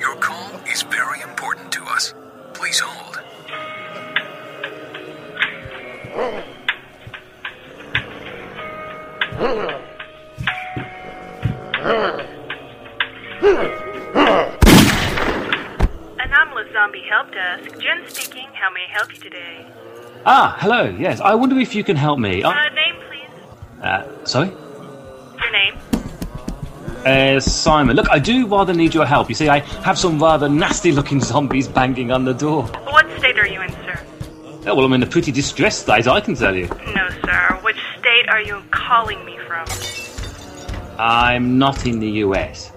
Your call is very important to us. Please hold. Anomalous Zombie Help Desk. Jen speaking. How may I help you today? Ah, hello. Yes, I wonder if you can help me. Uh, I, name, please. uh, sorry, Your name. uh, Simon. Look, I do rather need your help. You see, I have some rather nasty-looking zombies banging on the door. What state are you in, sir? Oh, well, I'm in a pretty distressed state, I can tell you. No, sir. Which state are you calling me from? I'm not in the U.S.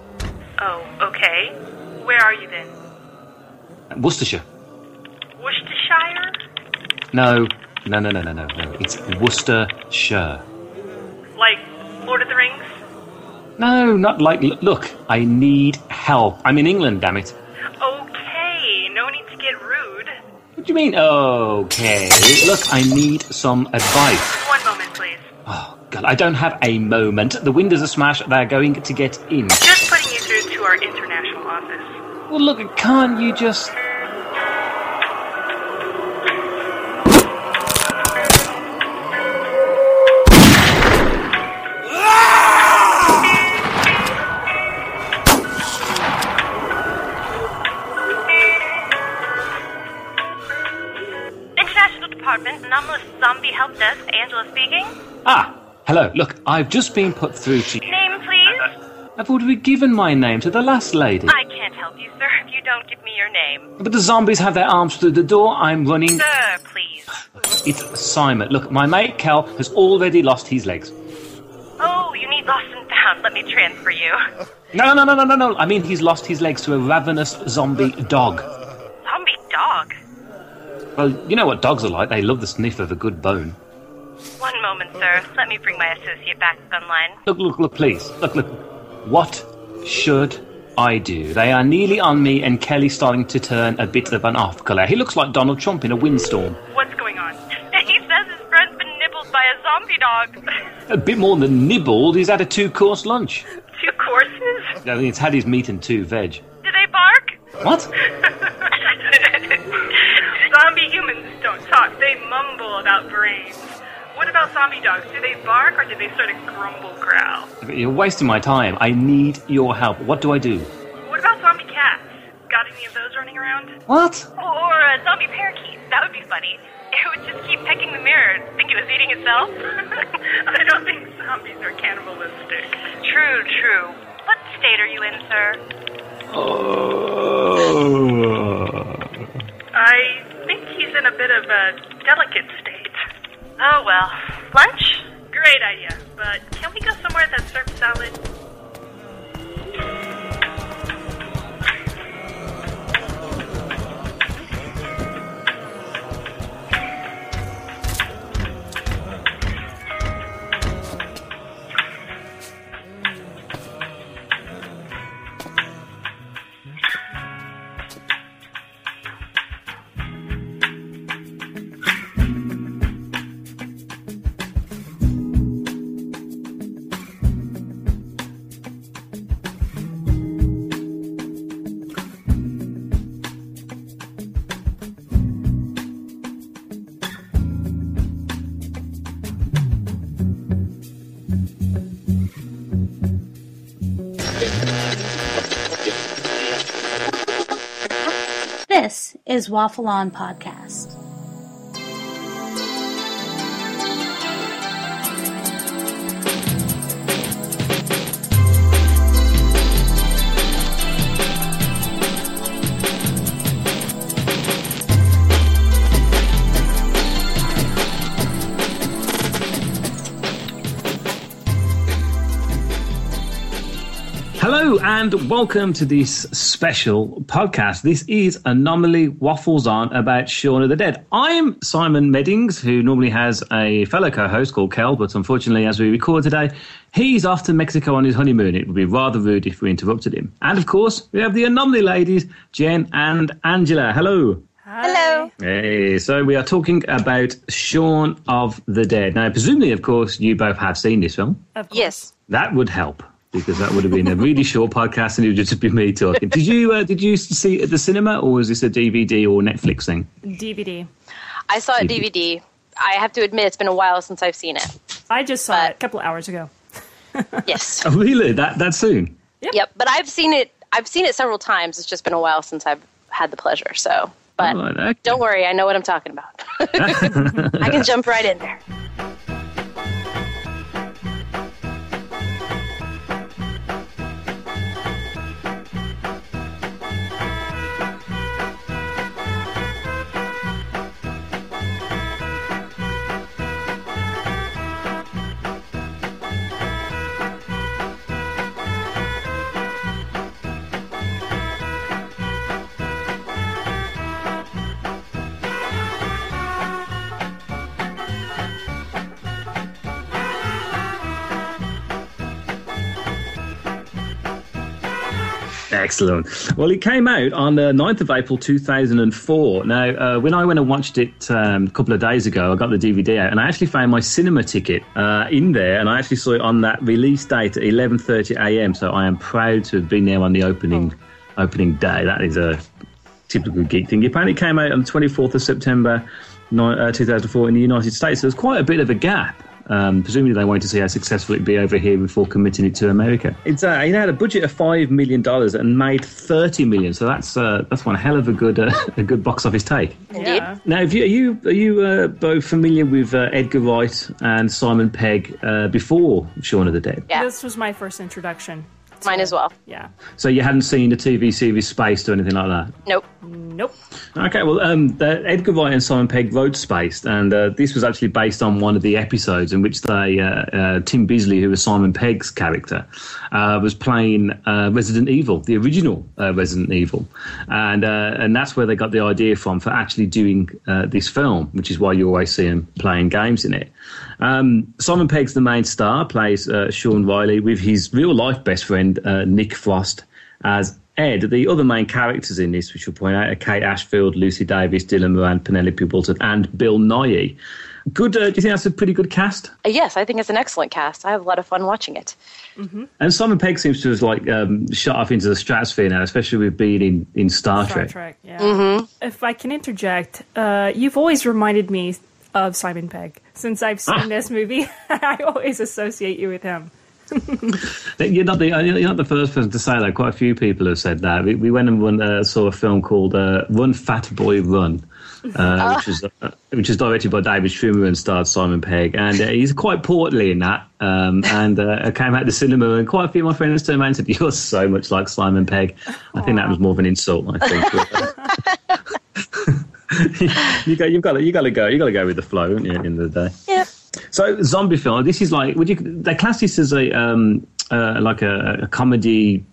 Oh, okay. Where are you then? Worcestershire. No, no, no, no, no, no, no. It's Worcestershire. Like Lord of the Rings? No, not like. Look, I need help. I'm in England, damn it. Okay, no need to get rude. What do you mean? Okay. Look, I need some advice. One moment, please. Oh, God, I don't have a moment. The windows are smashed. They're going to get in. Just putting you through to our international office. Well, look, can't you just. Ah, hello. Look, I've just been put through to. Name, please. I've already given my name to the last lady. I can't help you, sir, if you don't give me your name. But the zombies have their arms through the door. I'm running. Sir, please. It's Simon. Look, my mate Cal has already lost his legs. Oh, you need lost and found. Let me transfer you. No, no, no, no, no, no. I mean, he's lost his legs to a ravenous zombie dog. Zombie dog. Well, you know what dogs are like. They love the sniff of a good bone. One moment, sir. Let me bring my associate back online. Look, look, look, please. Look, look. What should I do? They are nearly on me, and Kelly's starting to turn a bit of an off colour. He looks like Donald Trump in a windstorm. What's going on? He says his friend's been nibbled by a zombie dog. A bit more than nibbled. He's had a two-course lunch. Two courses? I mean, it's had his meat and two veg. Do they bark? What? zombie humans don't talk. They mumble about brains. What about zombie dogs? Do they bark or do they sort of grumble growl? You're wasting my time. I need your help. What do I do? What about zombie cats? Got any of those running around? What? Or uh, a zombie parakeet. That would be funny. It would just keep pecking the mirror, think it was eating itself. I don't think zombies are cannibalistic. True, true. What state are you in, sir? Oh. I think he's in a bit of a delicate state. Oh, well. Lunch? Great idea, but can we go somewhere that serves salad? Is Waffle On Podcast. And welcome to this special podcast. This is Anomaly Waffles On about Shaun of the Dead. I'm Simon Meddings, who normally has a fellow co-host called Kel, but unfortunately, as we record today, he's off to Mexico on his honeymoon. It would be rather rude if we interrupted him. And of course, we have the Anomaly ladies, Jen and Angela. Hello. Hello. Hey, so we are talking about Shaun of the Dead. Now, presumably, of course, you both have seen this film. Of course. Yes. That would help because that would have been a really short podcast, and it would just be me talking. Did you uh, did you see it at the cinema, or was this a DVD or Netflix thing? DVD. I saw it DVD. I have to admit, it's been a while since I've seen it. I just saw But- it a couple hours ago. Yes. Oh, really? That that soon? yep. But I've seen it. I've seen it several times. It's just been a while since I've had the pleasure. So, but Oh, okay. don't worry, I know what I'm talking about. I can jump right in there. Excellent. Well, it came out on the 9th of April 2004. Now, uh, when I went and watched it um, a couple of days ago, I got the DVD out and I actually found my cinema ticket uh, in there and I actually saw it on that release date at 11.30am. So I am proud to have been there on the opening opening day. That is a typical geek thing. It apparently it came out on the 24th of September uh, 2004 in the United States. So there's quite a bit of a gap. Um, presumably they wanted to see how successful it'd be over here before committing it to America. It's uh, it had a budget of five million dollars and made thirty million. So that's uh, that's one hell of a good uh, a good box office take. Indeed. Yeah. Now, have you, are you are you uh, both familiar with uh, Edgar Wright and Simon Pegg uh, before Shaun of the Dead? Yeah. This was my first introduction. To Mine as well. Yeah. So you hadn't seen the TV series Spaced or anything like that? Nope. Nope. Okay, well, um, the, Edgar Wright and Simon Pegg wrote Spaced, and uh, this was actually based on one of the episodes in which they, uh, uh, Tim Bisley, who was Simon Pegg's character, uh, was playing uh, Resident Evil, the original uh, Resident Evil, and uh, and that's where they got the idea from for actually doing uh, this film, which is why you always see him playing games in it. Um, Simon Pegg's the main star, plays uh, Shaun Riley with his real life best friend uh, Nick Frost as Ed. The other main characters in this, which we'll point out, are Kate Ashfield, Lucy Davis, Dylan Moran, Penelope Wilton, and Bill Nighy. Good. Uh, do you think that's a pretty good cast? Uh, Yes, I think it's an excellent cast. I have a lot of fun watching it. And Simon Pegg seems to have like um, shot off into the stratosphere now, especially with being in, in Star, Star Trek. Trek. Yeah. If I can interject, uh, you've always reminded me of Simon Pegg since I've seen Ah. this movie. I always associate you with him. You're not the you're not the first person to say that. Quite a few people have said that. We, we went and won, uh, saw a film called uh, Run Fat Boy Run, uh, which is uh, which is directed by David Schwimmer and starred Simon Pegg, and uh, he's quite portly in that. Um, and uh, I came out to cinema, and quite a few of my friends turned around and said, "You're so much like Simon Pegg." I think that was more of an insult. I think. you got, you've got to, you got to go, You've got to go with the flow, haven't you, at the end of the day. Yeah. So zombie film. This is like would you they class this as a um uh, like a, a comedy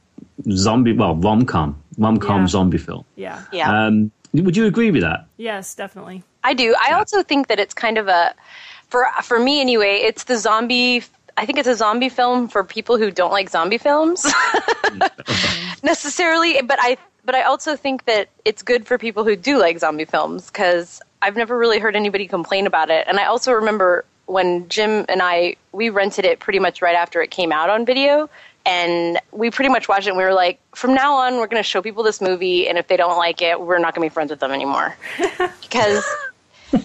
zombie well rom com rom com Yeah. zombie film. Yeah. Yeah. Um, would you agree with that? Yes, definitely. I do. I also think that it's kind of a for for me anyway. It's the zombie. I think it's a zombie film for people who don't like zombie films necessarily. But I but I also think that it's good for people who do like zombie films because I've never really heard anybody complain about it. And I also remember when Jim and I we rented it pretty much right after it came out on video. And we pretty much watched it and we were like, from now on, we're going to show people this movie. And if they don't like it, we're not going to be friends with them anymore. because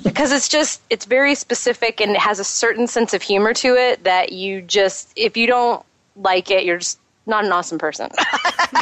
because it's just it's very specific and it has a certain sense of humor to it that you just if you don't like it you're just not an awesome person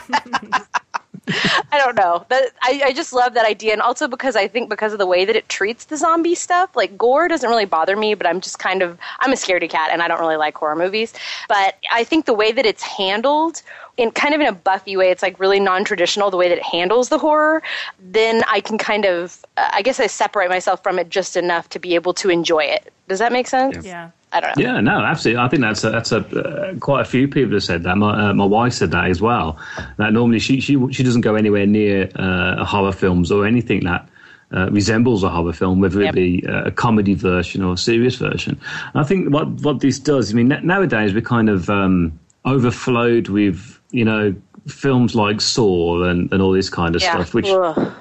i don't know. That I, I just love that idea and also because i think because of the way that it treats the zombie stuff like gore doesn't really bother me but i'm just kind of i'm a scaredy cat and i don't really like horror movies. But i think the way that it's handled in kind of in a buffy way it's like really non-traditional the way that it handles the horror then i can kind of uh, i guess i separate myself from it just enough to be able to enjoy it. Does that make sense? Yeah. I don't know Yeah, no, absolutely. I think that's a, that's a uh, quite a few people have said that. My uh, my wife said that as well. That normally she she she doesn't go anywhere near uh, horror films or anything that. Uh, resembles a horror film, whether Yep. it be uh, a comedy version or a serious version. And I think what what this does, I mean, na- nowadays we're kind of um, overflowed with you know films like Saw and, and all this kind of yeah stuff, which Ugh.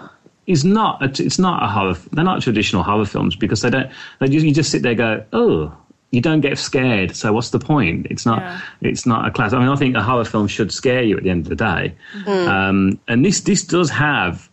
is not. A, it's not a horror. They're not traditional horror films because they don't. They just, you just sit there and go, oh. You don't get scared, so what's the point? It's not. Yeah. It's not a class. I mean, I think a horror film should scare you at the end of the day, um, and this this does have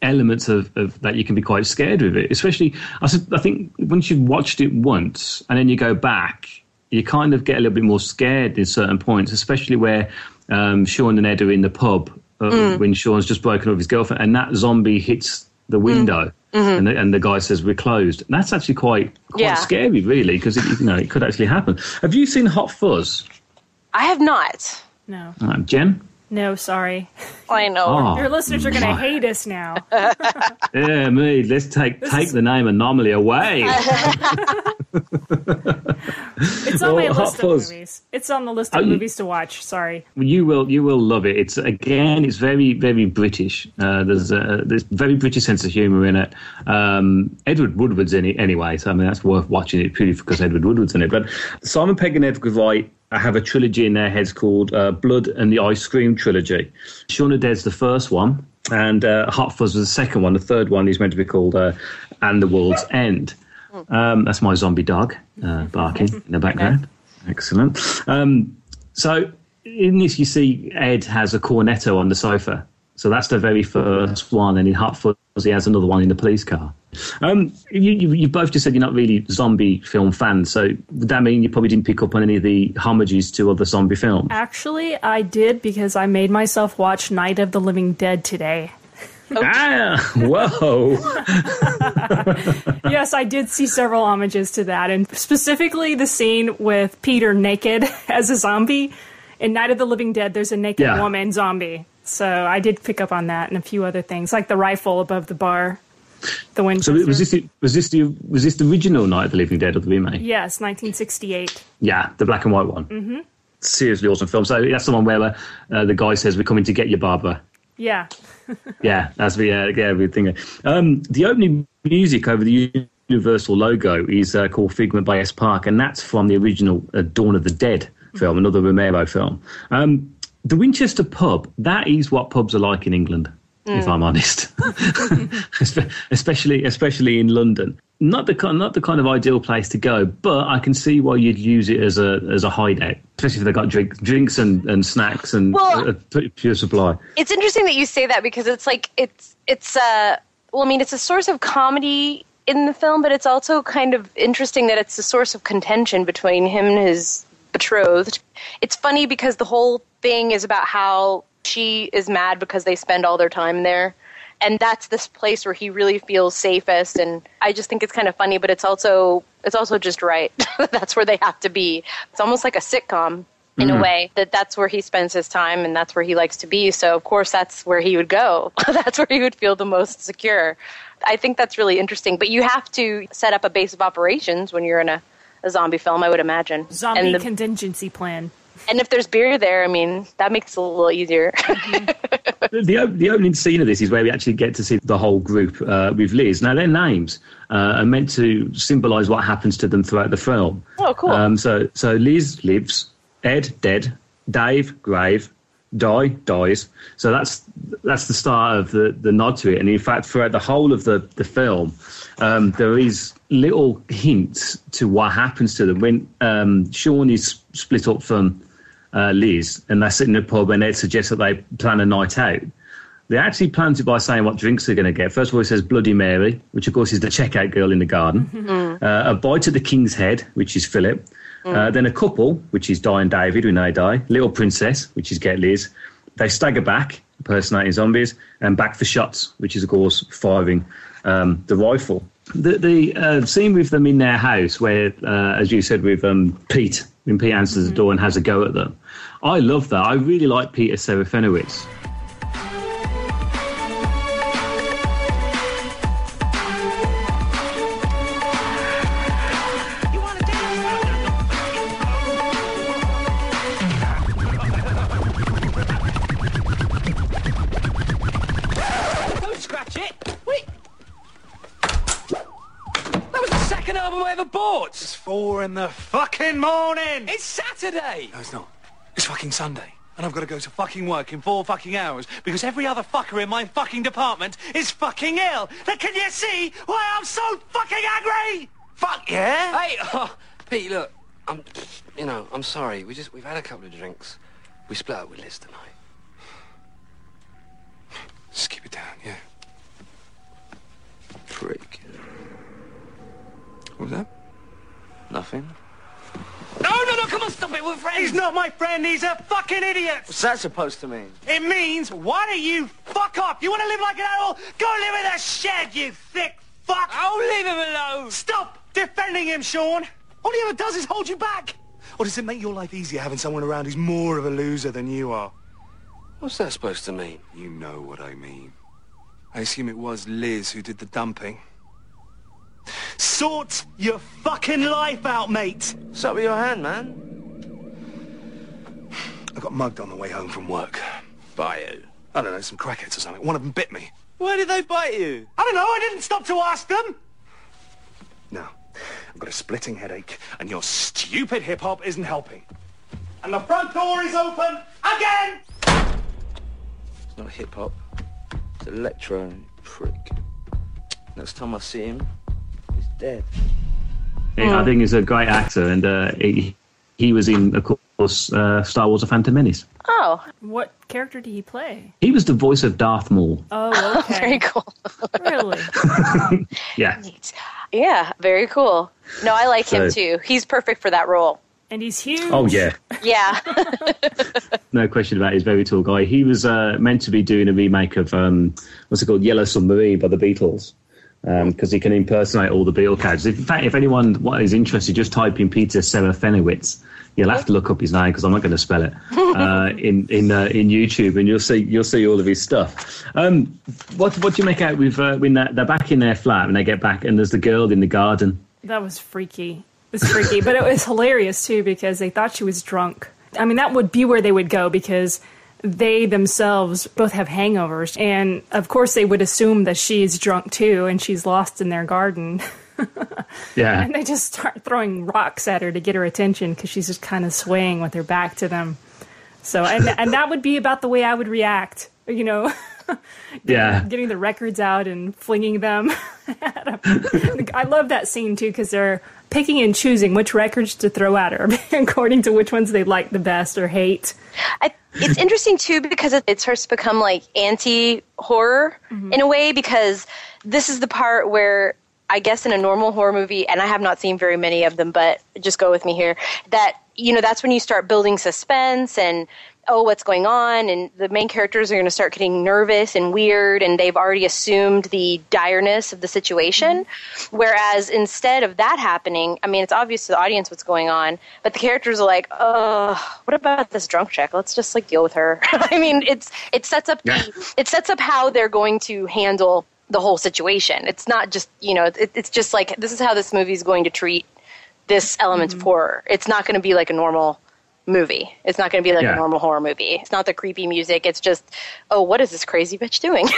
elements of, of that you can be quite scared with it. Especially, I, I think once you've watched it once and then you go back, you kind of get a little bit more scared in certain points, especially where um, Shaun and Ed are in the pub uh, when Shaun's just broken up with his girlfriend, and that zombie hits the window. And, the, and the guy says we're closed. And that's actually quite quite Yeah. scary, really, because you know it could actually happen. Have you seen Hot Fuzz, I have not. No, uh, Jen? no, sorry. I know. Oh, Your listeners are going to hate us now. Yeah, me. Let's take take is- the name Anomaly away. It's on my Well, Hot list of Fuzz. movies. It's on the list of you- movies to watch. Sorry. You will, you will love it. It's again, it's very, very British. Uh, there's a there's very British sense of humour in it. Um, Edward Woodward's in it anyway, so I mean that's worth watching it purely because Edward Woodward's in it. But Simon Pegg and Edgar Wright have a trilogy in their heads called uh, Blood and the Ice Cream trilogy. Shaun of the Dead's the first one, and uh, Hot Fuzz was the second one. The third one is meant to be called uh, And the World's End. Um, that's my zombie dog uh, barking in the background. Excellent. Um, so in this, you see Ed has a cornetto on the sofa. So that's the very first one. And in Hot Fuzz, he has another one in the police car. Um, you, you, you both just said you're not really zombie film fans. So would that mean you probably didn't pick up on any of the homages to other zombie films? Actually, I did because I made myself watch Night of the Living Dead today. ah, whoa. yes, I did see several homages to that, and specifically the scene with Peter naked as a zombie. In Night of the Living Dead, there's a naked Yeah. woman zombie. So I did pick up on that and a few other things, like the rifle above the bar, the window. So was this, the, was, this the, was this the original Night of the Living Dead or the remake? Yes, 1968. Yeah, the black and white one. Mm-hmm. Seriously awesome film. So that's the one where uh, the guy says, We're coming to get you, Barbara. Yeah. Yeah, that's the uh, yeah everything. Um, the opening music over the Universal logo is uh, called Figment by S. Park, and that's from the original uh, Dawn of the Dead film, another Romero film. Um, the Winchester pub, that is what pubs are like in England, if I'm honest, especially especially in London. Not the kind, not the kind of ideal place to go, but I can see why you'd use it as a as a hideout, especially if they've got drink, drinks and, and snacks and Well- a, a pure supply. It's interesting that you say that because it's like it's it's uh well, I mean, it's a source of comedy in the film, but it's also kind of interesting that it's a source of contention between him and his betrothed. It's funny because the whole thing is about how she is mad because they spend all their time there. And that's this place where he really feels safest and I just think it's kind of funny, but it's also it's also just right. that's where they have to be. It's almost like a sitcom in a mm-hmm. way that that's where he spends his time and that's where he likes to be. So of course that's where he would go. that's where he would feel the most secure. I think that's really interesting. But you have to set up a base of operations when you're in a, a zombie film, I would imagine. Zombie and, the- contingency plan. and if there's beer there, I mean, that makes it a little easier. the, op- the opening scene of this is where we actually get to see the whole group uh, with Liz. Now, their names uh, are meant to symbolise what happens to them throughout the film. Oh, cool. Um, so, so Liz lives, Ed dead, Dave grave, Di dies. So that's that's the start of the, the nod to it. And in fact, throughout the whole of the the film, um, there is little hints to what happens to them when um, Shaun is split up from uh, Liz, and they sit in a pub, and Ed suggests that they plan a night out. They actually plans it by saying what drinks they're going to get. First of all, he says Bloody Mary, which of course is the checkout girl in the garden. Uh, a bite at the King's Head, which is Philip. Uh, then a couple, which is Di and David, when they die. Little Princess, which is Get Liz. They stagger back, impersonating zombies, and back for shots, which is of course firing um, the rifle. The, the uh, scene with them in their house, where, uh, as you said, with um, Pete, when Pete answers the door and has a go at them. I love that. I really like Peter Serafinowicz. Fucking morning. It's Saturday! No, it's not. It's fucking Sunday. And I've got to go to fucking work in four fucking hours because every other fucker in my fucking department is fucking ill. Now, can you see why I'm so fucking angry? Fuck yeah! Hey, oh, Pete, look, I'm, you know, I'm sorry. We just, we've had a couple of drinks. We split up with Liz tonight. Just keep it down, yeah. Prick. What was that? Nothing. No, no, no, come on, stop it, we're friends. He's not my friend, he's a fucking idiot. What's that supposed to mean? It means, why don't you fuck off? You want to live like an animal? Go live in a shed, you thick fuck! Oh, leave him alone. Stop defending him, Shaun! All he ever does is hold you back! Or does it make your life easier having someone around who's more of a loser than you are? What's that supposed to mean? You know what I mean. I assume it was Liz who did the dumping. Sort your fucking life out, mate! What's up with your hand, man? I got mugged on the way home from work. By who? I don't know, some crackheads or something. One of them bit me. Why did they bite you? I don't know, I didn't stop to ask them! Now, I've got a splitting headache, and your stupid hip-hop isn't helping. And the front door is open again! It's not hip hop. It's electro, prick. Next time I see him, he's dead. Yeah, I think he's a great actor, and uh, he, he was in, of course, uh, Star Wars: A Phantom Menace. Oh, What character did he play? He was the voice of Darth Maul. Oh, okay. very cool. really? Yeah, Yeah, very cool. No, I like him too. He's perfect for that role. And he's huge. Oh yeah, Yeah. no question about it. He's a very tall guy. He was uh, meant to be doing a remake of um, what's it called, Yellow Submarine by the Beatles, because he can impersonate all the Beatle characters. In fact, if anyone is interested, just type in Peter Serafinowicz. You'll have to look up his name because I'm not going to spell it uh, in in uh, in YouTube, and you'll see you'll see all of his stuff. Um, what what do you make out with uh, when they're, they're back in their flat when they get back and there's the girl in the garden? That was freaky. It was freaky, but it was hilarious too because they thought she was drunk. I mean, that would be where they would go because they themselves both have hangovers, and of course they would assume that she's drunk too, and she's lost in their garden. Yeah, and they just start throwing rocks at her to get her attention because she's just kind of swaying with her back to them. So, and and that would be about the way I would react. You know, yeah. getting the records out and flinging them at 'em. I love that scene too because they're picking and choosing which records to throw at her according to which ones they like the best or hate. I, it's interesting too because it, it starts to become like anti horror mm-hmm. in a way because this is the part where I guess in a normal horror movie, and I have not seen very many of them, but just go with me here. That you know that's when you start building suspense and oh what's going on? And the main characters are going to start getting nervous and weird and they've already assumed the direness of the situation. Mm-hmm. Whereas instead of that happening i mean it's obvious to the audience what's going on but the characters are like oh what about this drunk chick? Let's just like deal with her. I mean it's it sets up the it sets up how they're going to handle the whole situation. It's not just you know it, it's just like this is how this movie is going to treat this element mm-hmm. of horror it's not going to be like a normal movie. It's not going to be like Yeah. a normal horror movie. It's not the creepy music. It's just, oh, what is this crazy bitch doing?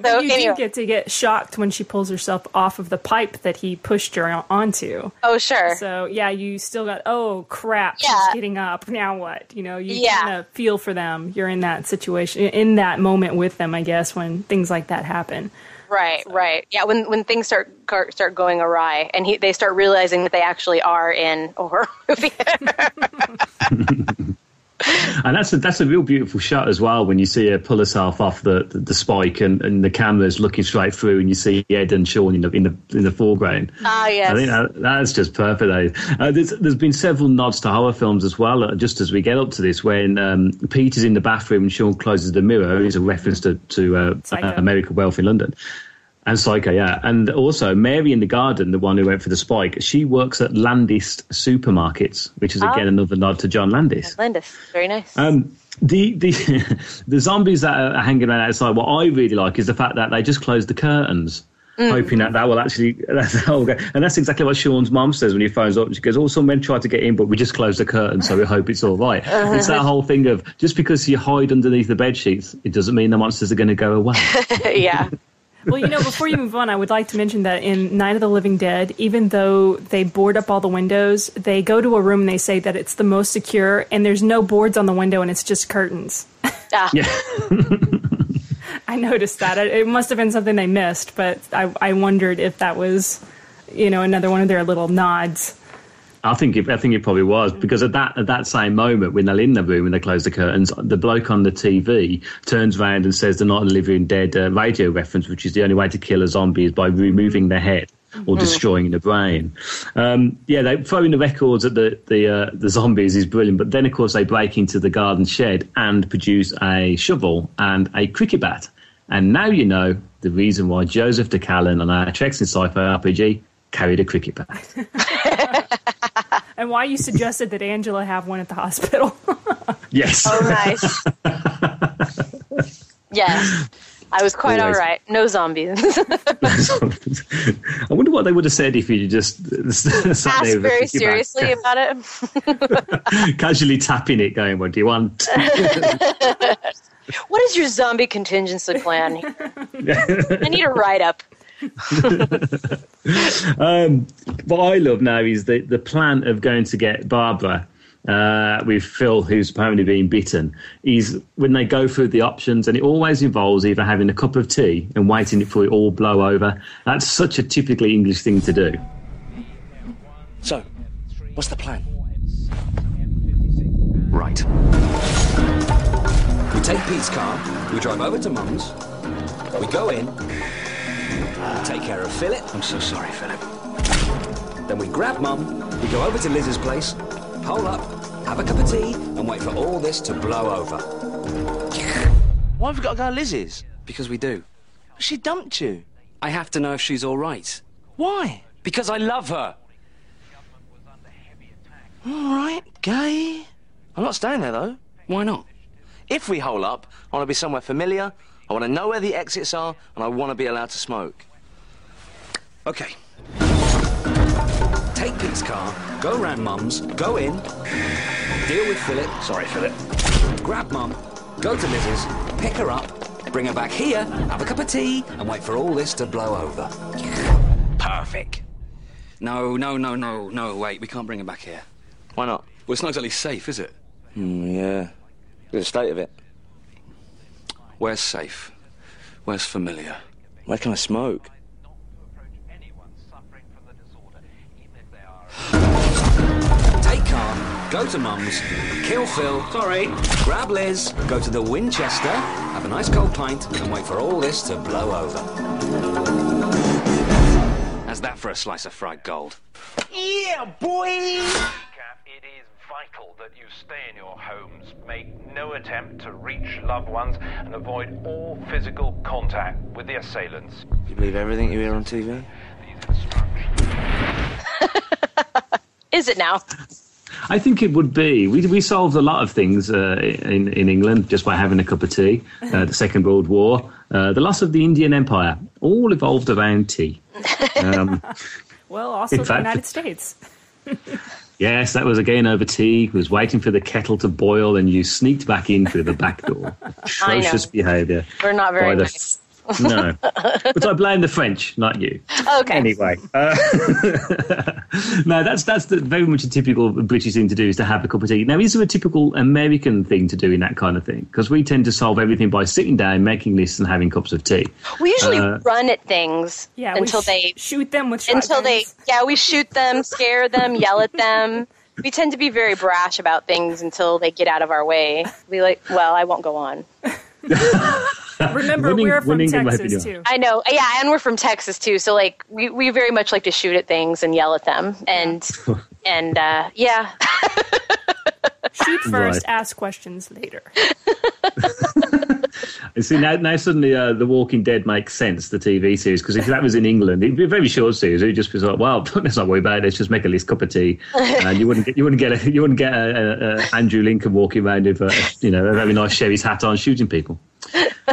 But you anyway. do get to get shocked when she pulls herself off of the pipe that he pushed her onto. oh, sure. So yeah, you still got oh crap, Yeah. she's getting up. Now what? You know, you Yeah. kind of feel for them. You're in that situation, in that moment with them, I guess, when things like that happen. Right, right. Yeah, when when things start start going awry, and he, they start realizing that they actually are in a horror movie. And that's a, that's a real beautiful shot as well when you see her pull herself off the, the, the spike and, and the camera's looking straight through and you see Ed and Shaun in the in the, in the foreground. Ah, yes. I think that, that's just perfect. Uh, there's, there's been several nods to horror films as well, uh, just as we get up to this, when um, Peter's in the bathroom and Shaun closes the mirror. It's a reference to, to uh, uh, Werewolf in London. And Psycho, yeah. And also, Mary in the Garden, the one who went for the spike, she works at Landis Supermarkets, which is again another nod to John Landis. Landis, very nice. Um, the the the zombies that are hanging around outside. What I really like is the fact that they just close the curtains, hoping that that will actually that that will. And that's exactly what Shaun's mum says when he phones up. She goes, "Oh, some men tried to get in, but we just closed the curtain, so we hope it's all right." It's that whole thing of just because you hide underneath the bed sheets, it doesn't mean the monsters are going to go away. yeah. Well, you know, before you move on, I would like to mention that in Night of the Living Dead, even though they board up all the windows, they go to a room and they say that it's the most secure, and there's no boards on the window, and it's just curtains. Ah, Yeah. I noticed that. It it must have been something they missed, but I, I wondered if that was, you know, another one of their little nods. I think it, I think it probably was because at that at that same moment when they're in the room and they close the curtains, the bloke on the TV turns around and says they're not the Living Dead uh, radio reference, which is the only way to kill a zombie is by removing their head or destroying the brain. Um, yeah, they throwing the records at the the uh, the zombies is brilliant, but then of course they break into the garden shed and produce a shovel and a cricket bat. And now you know the reason why Joseph DeCallan on our Treks in Sci-Fi RPG carried a cricket bat. And why you suggested that Angela have one at the hospital. Yes. Oh, nice. yes. I was quite all Always. right. No zombies. I wonder what they would have said if you just sat Asked there very cricket bat, seriously about it. casually tapping it, going, "What do you want?" What is your zombie contingency plan? I need a write up. Um, what I love now is the the plan of going to get Barbara. Uh, with Phil, who's apparently being bitten, is when they go through the options, and it always involves either having a cup of tea and waiting for it all blow over. That's such a typically English thing to do. So, what's the plan? Right. We take Pete's car, we drive over to Mum's, we go in, we take care of Philip. I'm so sorry, Philip. Then we grab Mum, we go over to Liz's place, hole up, have a cup of tea, and wait for all this to blow over. Why have we got to go to Liz's? Because we do. She dumped you. I have to know if she's all right. Why? Because I love her. All right, gay. I'm not staying there, though. Why not? If we hole up, I want to be somewhere familiar, I want to know where the exits are, and I want to be allowed to smoke. Okay. Take Pete's car, go round Mum's, go in, deal with Philip. Sorry, Philip. Grab Mum, go to Liz's, pick her up, bring her back here, have a cup of tea, and wait for all this to blow over. Perfect. No, no, no, no, no, wait, we can't bring her back here. Why not? Well, it's not exactly safe, is it? Mm, yeah. The state of it. Where's safe? Where's familiar? Where can I smoke? Go to Mum's, kill Phil, sorry, grab Liz, go to the Winchester, have a nice cold pint, and wait for all this to blow over. How's that for a slice of fried gold? Yeah, boy! It is vital that you stay in your homes, make no attempt to reach loved ones, and avoid all physical contact with the assailants. Do you believe everything you hear on TV? Is it now? I think it would be. We, we solved a lot of things uh, in, in England just by having a cup of tea. Uh, the Second World War, uh, the loss of the Indian Empire, all evolved around tea. Um, well, also In the fact- United States. yes, that was again over tea. Was waiting for the kettle to boil, and you sneaked back in through the back door. Atrocious behaviour. We're not very nice. No, but I blame the French, not you. Okay. Anyway, uh, no, that's that's the, very much a typical British thing to do is to have a cup of tea. Now, is there a typical American thing to do in that kind of thing? Because we tend to solve everything by sitting down, making lists, and having cups of tea. We usually Uh, run at things Yeah, until sh- they shoot them with until they yeah we shoot them, scare them, yell at them. We tend to be very brash about things until they get out of our way. We like well, I won't go on. Remember, Winning- we're from Texas too. I know, yeah, and we're from Texas too, so like we, we very much like to shoot at things and yell at them, and and uh, yeah, Shoot first, Right. ask questions later. You see, now, now suddenly uh, The Walking Dead makes sense, the TV series, because if that was in England, it'd be a very short series. It'd just be like, well, let's not worry about it. Let's just make a list cup of tea, and you wouldn't get you wouldn't get a, you wouldn't get a, a, a Andrew Lincoln walking around with a, you know a very nice Sherry's hat on, shooting people.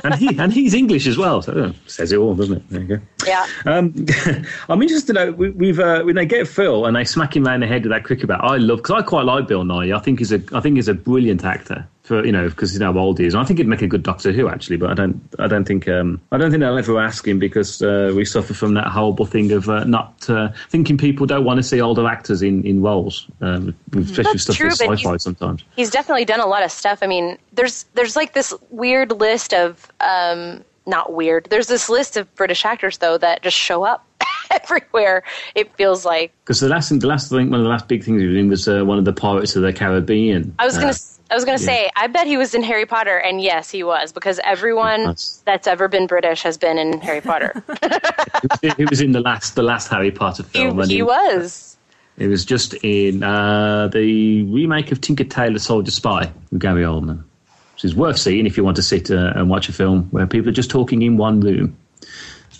And he and he's English as well, so uh, says it all, doesn't it? There you go. Yeah. Um, I'm interested to know we, we've uh, when they get Phil and they smack him around the head with that cricket bat. I love because I quite like Bill Nighy. I think he's a I think he's a brilliant actor for you know because he's now old he is. And I think he'd make a good Doctor Who actually, but I don't I don't think um, I don't think they'll ever ask him because uh, we suffer from that horrible thing of uh, not uh, thinking people don't want to see older actors in in roles, um, especially That's stuff true, with sci-fi he's- sometimes. He's definitely done a lot of stuff. I mean, there's there's like this weird list of um, not weird. There's this list of British actors though that just show up everywhere. It feels like Because the last the last thing one of the last big things he was in was uh, one of the Pirates of the Caribbean. I was gonna Uh, s I was gonna yeah. say I bet he was in Harry Potter, and yes, he was because everyone That's- that's ever been British has been in Harry Potter. he was- in the last the last Harry Potter he, film. and he was. It was just in uh, the remake of Tinker Tailor Soldier Spy with Gary Oldman, which is worth seeing if you want to sit uh, and watch a film where people are just talking in one room.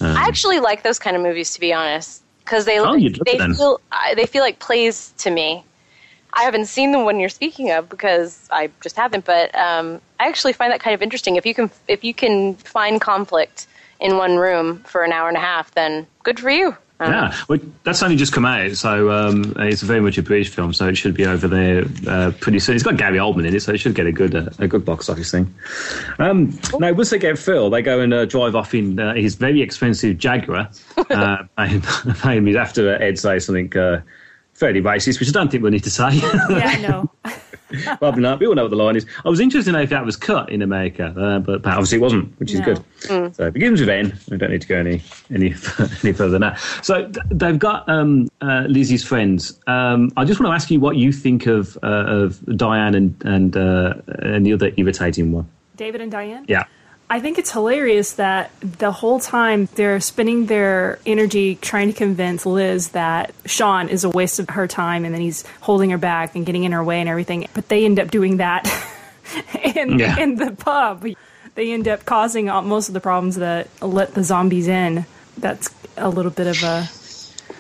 Um, I actually like those kind of movies, to be honest, because they Oh, they feel I- they feel like plays to me. I haven't seen the one you're speaking of because I just haven't, but um, I actually find that kind of interesting. If you can if you can find conflict in one room for an hour and a half, then good for you. Um, yeah, well, that's only just come out, so um, it's very much a British film, so it should be over there uh, pretty soon. It's got Gary Oldman in it, so it should get a good uh, a good box office thing. Um, now, once they get Phil, they go and uh, drive off in uh, his very expensive Jaguar. uh, he's after Ed say something uh, fairly racist, which I don't think we need to say. Yeah, no. Probably not. We all know what the line is. I was interested to know if that was cut in America, uh, but obviously it wasn't, which is No. good. Mm. So it begins with N. We don't need to go any any, any further than that. So th- they've got um, uh, Lizzie's friends. Um, I just want to ask you what you think of uh, of Diane and and uh, and the other irritating one. David and Diane? Yeah. I think it's hilarious that the whole time they're spending their energy trying to convince Liz that Shaun is a waste of her time and then he's holding her back and getting in her way and everything. But they end up doing that in, Yeah. in the pub. They end up causing most of the problems that let the zombies in. That's a little bit of a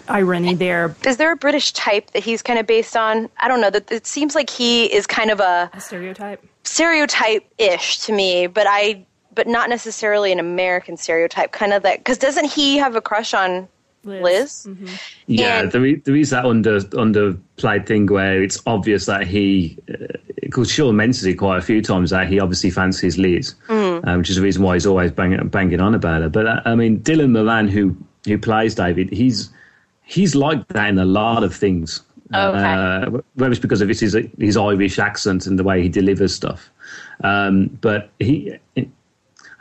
irony there. Is there a British type that he's kind of based on? I don't know. That it seems like he is kind of a, stereotype. Stereotype-ish to me, but I, but not necessarily an American stereotype. Kind of that because doesn't he have a crush on Liz? Yeah, And- there, is, there is that under underplayed thing where it's obvious that he, because Shaun mentions it quite a few times that he obviously fancies Liz, Mm. uh, which is the reason why he's always banging, banging on about her. But uh, I mean, Dylan Moran, who who plays David, he's he's like that in a lot of things. Uh, whether it's because of his, his his Irish accent and the way he delivers stuff, um, but he.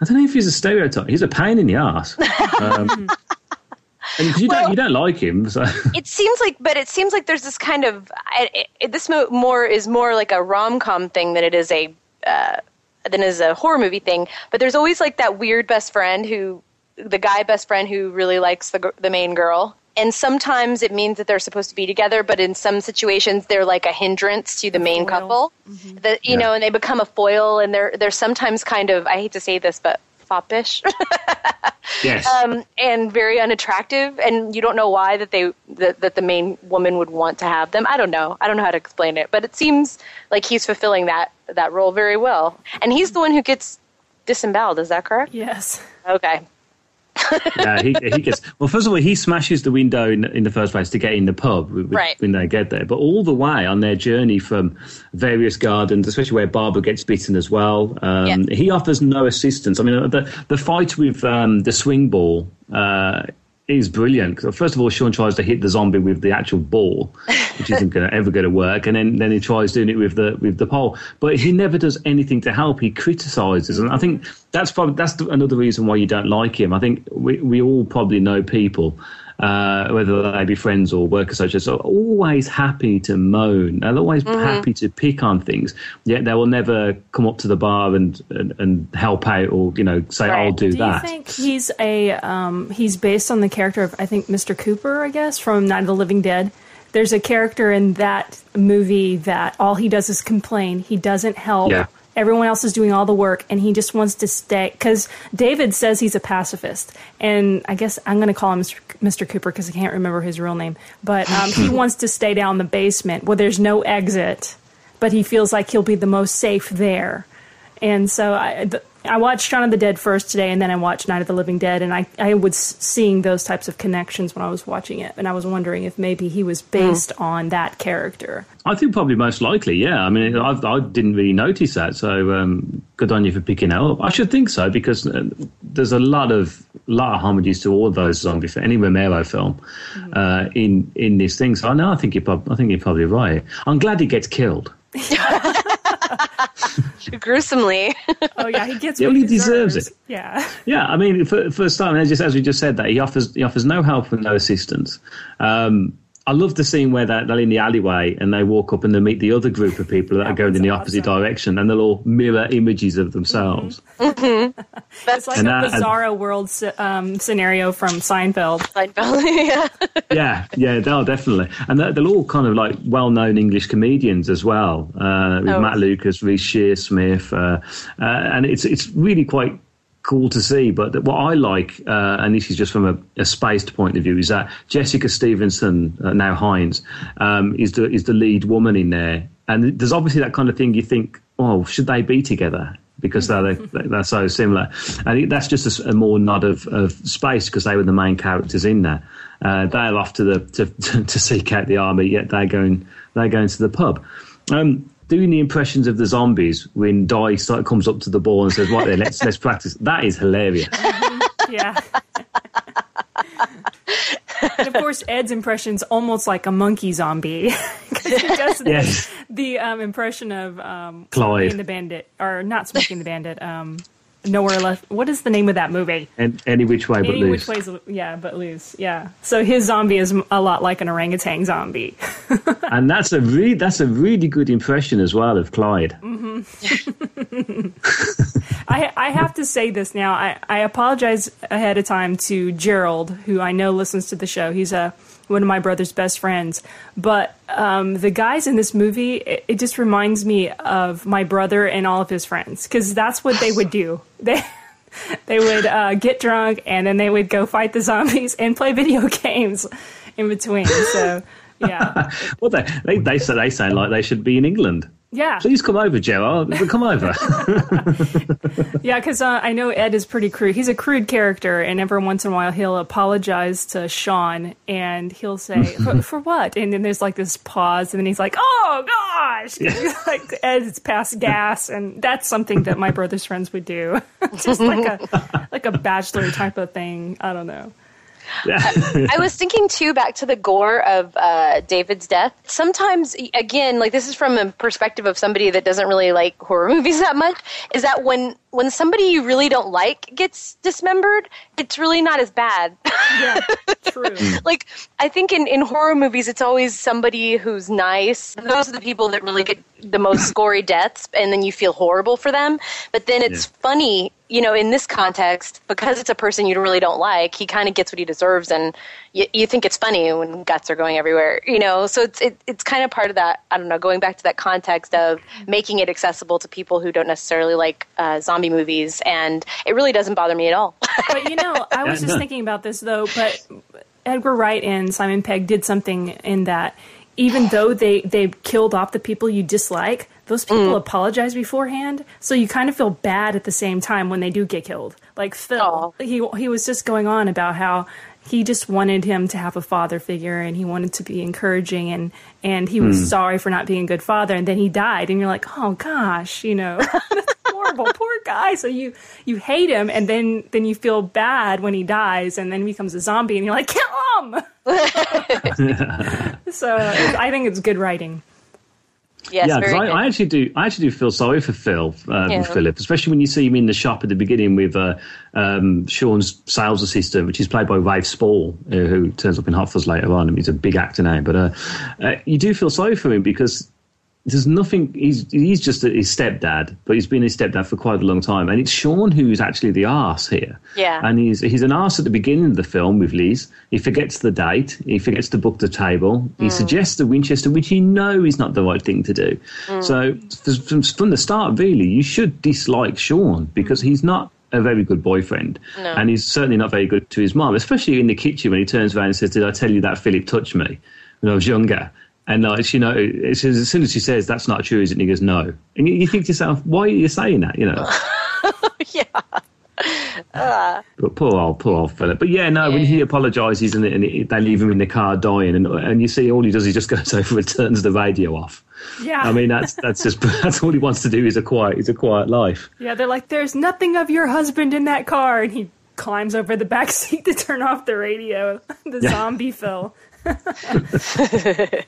I don't know if he's a stereotype. He's a pain in the ass. Um, and you, don't, you don't like him, so it seems like, but it seems like there's this kind of I, it, this mo- more is more like a rom com thing than it is a uh, than is a horror movie thing. But there's always like that weird best friend who, the guy best friend who really likes the the main girl. And sometimes it means that they're supposed to be together, but in some situations they're like a hindrance to the main couple. That you know, and they become a foil, and they're they're sometimes kind of I hate to say this, but foppish. yes. um, and very unattractive, and you don't know why that they that, that the main woman would want to have them. I don't know. I don't know how to explain it, but it seems like he's fulfilling that that role very well, and he's the one who gets disemboweled. Is that correct? Yes. Okay. Yeah, he, he gets. Well, first of all, he smashes the window in, in the first place to get in the pub Right. when they get there. But all the way on their journey from various gardens, especially where Barbara gets bitten as well, um, he offers no assistance. I mean, the the fight with um, the swing ball. Uh, is brilliant. First of all, Shaun tries to hit the zombie with the actual ball, which isn't gonna, ever going to work, and then, then he tries doing it with the with the pole. But he never does anything to help. He criticises, and I think that's probably that's another reason why you don't like him. I think we we all probably know people. Uh, whether they be friends or work associates, are always happy to moan. They're always Mm-hmm. Mhm. happy to pick on things. Yet they will never come up to the bar and and, and help out or you know say, "I'll do, Do that." you think he's a um, he's based on the character of I think Mr. Cooper, I guess, from Night of the Living Dead? There's a character in that movie that all he does is complain. He doesn't help. Yeah. Everyone else is doing all the work, and he just wants to stay. Because David says he's a pacifist, and I guess I'm going to call him Mr. Mr. Cooper because I can't remember his real name. But um, he wants to stay down in the basement where there's no exit, but he feels like he'll be the most safe there. And so I, th- I watched Shaun of the Dead first today, and then I watched Night of the Living Dead, and I, I was seeing those types of connections when I was watching it, and I was wondering if maybe he was based on that character. I think probably most likely, yeah. I mean, I, I didn't really notice that, so um, good on you for picking that up. I should think so because uh, there's a lot of lot of homages to all those zombie any Romero film uh, in in this thing. So I know I think you're prob- I think you're probably right. I'm glad he gets killed. Gruesomely. Oh yeah, he gets Yeah, what he he deserves deserves. it. Yeah. Yeah, I mean, for for a start, as, just, as we just said, that he offers he offers no help and no assistance. Um, I love the scene where they're, they're in the alleyway and they walk up and they meet the other group of people that are going in the opposite direction, and they're all mirror images of themselves. It's like And a that- bizarro world um, scenario from Seinfeld. Seinfeld, yeah. yeah, yeah, they are definitely, and they're, they're all kind of like well-known English comedians as well. Uh, with Oh. Matt Lucas, Reece Shearsmith, uh, uh, and it's it's really quite cool to see. But what I like, uh, and this is just from a, a spaced point of view, is that Jessica Stevenson, uh, now Hines, um, is the is the lead woman in there, and there's obviously that kind of thing. You think, oh, should they be together? Because they're they're so similar, and that's just a more nod of, of space because they were the main characters in there. Uh, they're off to the to, to seek out the army, yet they're going they're going to the pub. Um, doing the impressions of the zombies when Di start, comes up to the ball and says, "Right then, let's let's practice." That is hilarious. Yeah. and of course, Ed's impression's almost like a monkey zombie because he does the, Yes. the um, impression of um, Clyde. Smokey and the Bandit, or not Smoking the Bandit. Um, Nowhere left. What is the name of that movie? And any which way but Any which ways, yeah, but loose. Yeah. So his zombie is a lot like an orangutan zombie. and that's a really that's a really good impression as well of Clyde. Mm-hmm. I, I have to say this now. I, I apologize ahead of time to Gerald, who I know listens to the show. He's a one of my brother's best friends. But um, the guys in this movie, it, it just reminds me of my brother and all of his friends because that's what they would do. They they would uh, get drunk and then they would go fight the zombies and play video games in between. So yeah, Well, they they they, they sound like they should be in England. Yeah. Please come over, Gerald. Come over. Yeah, because uh, I know Ed is pretty crude. He's a crude character, and every once in a while he'll apologize to Shaun, and he'll say, "For, for what?" And then there's like this pause, and then he's like, "Oh gosh!" like Ed's past gas, and that's something that my brother's friends would do, just like a like a bachelor type of thing. I don't know. I was thinking too back to the gore of uh, David's death. Sometimes, again, like this is from a perspective of somebody that doesn't really like horror movies that much. Is that when when somebody you really don't like gets dismembered, it's really not as bad. Yeah, true. like I think in, in horror movies, it's always somebody who's nice. Those are the people that really get the most gory deaths, and then you feel horrible for them. But then it's funny, you know, in this context because it's a person you really don't like. He kind of gets what he deserves, and you, you think it's funny when guts are going everywhere, you know. So it's it, it's kind of part of that. I don't know, going back to that context of making it accessible to people who don't necessarily like uh, zombie movies, and it really doesn't bother me at all. But you know, I was just thinking about this though. But Edgar Wright and Simon Pegg did something in that, even though they they killed off the people you dislike, those people mm. apologize beforehand, so you kind of feel bad at the same time when they do get killed. Like Phil, he he was just going on about how he just wanted him to have a father figure and he wanted to be encouraging and and he was Hmm. sorry for not being a good father and then he died and you're like oh gosh you know that's horrible. Poor guy. So you you hate him and then then you feel bad when he dies and then he becomes a zombie and you're like kill him! So i think it's good writing Yes, yeah, 'cause very I. I actually do. I actually do feel sorry for Phil, uh, Yeah. Philip, especially when you see him in the shop at the beginning with uh, um, Shaun's sales assistant, which is played by Rafe Spall, uh, who turns up in Hot Fuzz later on. and he's a big actor now, but uh, uh, you do feel sorry for him because there's nothing. He's he's just his stepdad, but he's been his stepdad for quite a long time, and it's Shaun who's actually the arse here. Yeah. and he's he's an arse at the beginning of the film with Liz. He forgets the date. He forgets to book the table. He mm. suggests the Winchester, which you know is not the right thing to do. Mm. So from, from the start, really, you should dislike Shaun because mm. he's not a very good boyfriend, No. and he's certainly not very good to his mom, especially in the kitchen when he turns around and says, "Did I tell you that Philip touched me when I was younger?" And like, you know, it's, as soon as she says that's not true, is it? And he goes, "No," and you, you think to yourself, "Why are you saying that?" You know. Uh, But poor old, poor old Philip. But yeah, no, when he apologises and, and it, they leave him in the car dying, and and you see all he does, he just goes over and turns the radio off. Yeah. I mean, that's that's just that's all he wants to do is a quiet, is a quiet life. Yeah, they're like, there's nothing of your husband in that car. And he climbs over the back seat to turn off the radio. The Yeah. zombie Phil.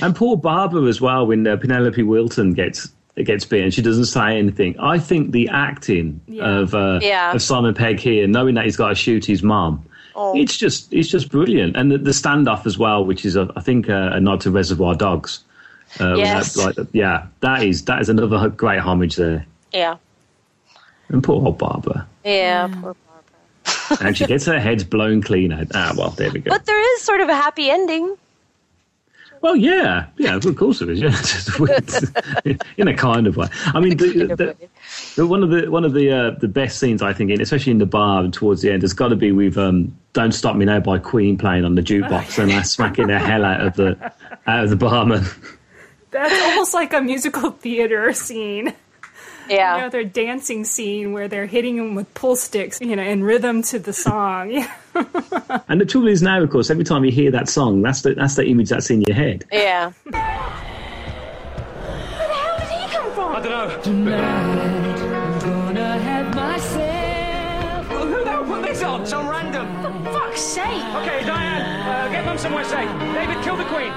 And poor Barbara as well. When uh, Penelope Wilton gets gets bitten, she doesn't say anything. I think the acting Yeah. of uh, Yeah. of Simon Pegg here, knowing that he's got to shoot his mum. Oh. It's just it's just brilliant, and the, the standoff as well, which is a, I think a, a nod to Reservoir Dogs. Uh, Yes. that- like, yeah, that is that is another great homage there. yeah. And poor old Barbara, Yeah. poor- and she gets her head blown clean out. Ah, well, there we go. But there is sort of a happy ending. Well, yeah, yeah, of course it is. Yeah, in a kind of way. I mean, the, the, the, one of the one of the uh, the best scenes I think, in, especially in the bar and towards the end, has got to be with um, "Don't Stop Me Now" by Queen playing on the jukebox and uh, smacking the hell out of the out of the barman. That's almost like a musical theater scene. Yeah. You know, their dancing scene where they're hitting them with pull sticks, you know, in rhythm to the song. Yeah. And the trouble is now, of course, every time you hear that song, that's the that's the image that's in your head. Yeah. Where the hell did he come from? I don't know. Tonight, gonna have myself. Well, who the hell put this on? Some random. For fuck's sake! Okay, Diane, uh, get mum somewhere safe. David, kill the queen.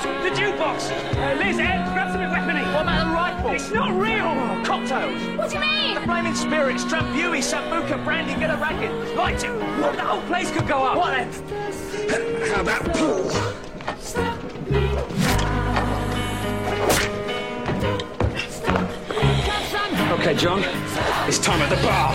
What's the jukebox? Uh, Liz, Ed, grab something weapony. What about the rifle? It's not real. Cocktails. What do you mean? The flaming spirits, Drambuie, Sambuca, brandy, get a racket. Light it. What, the whole place could go up. What then? How about pool? Okay, John, it's time at the bar.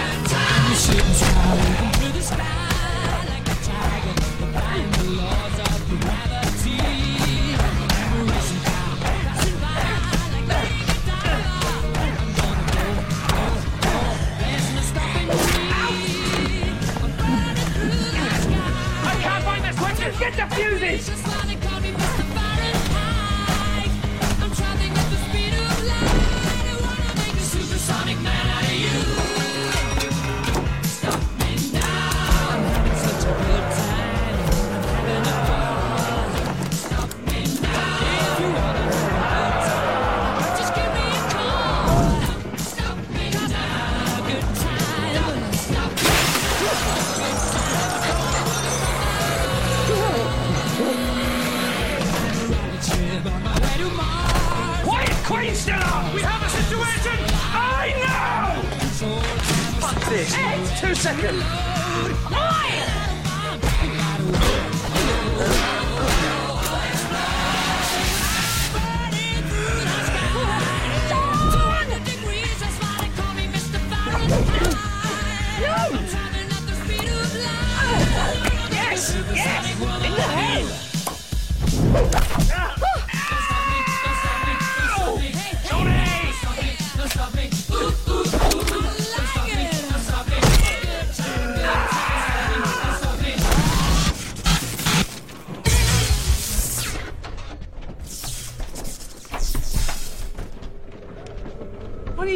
Get the fuses. Situation. I know. Fuck this. Two seconds. Yes,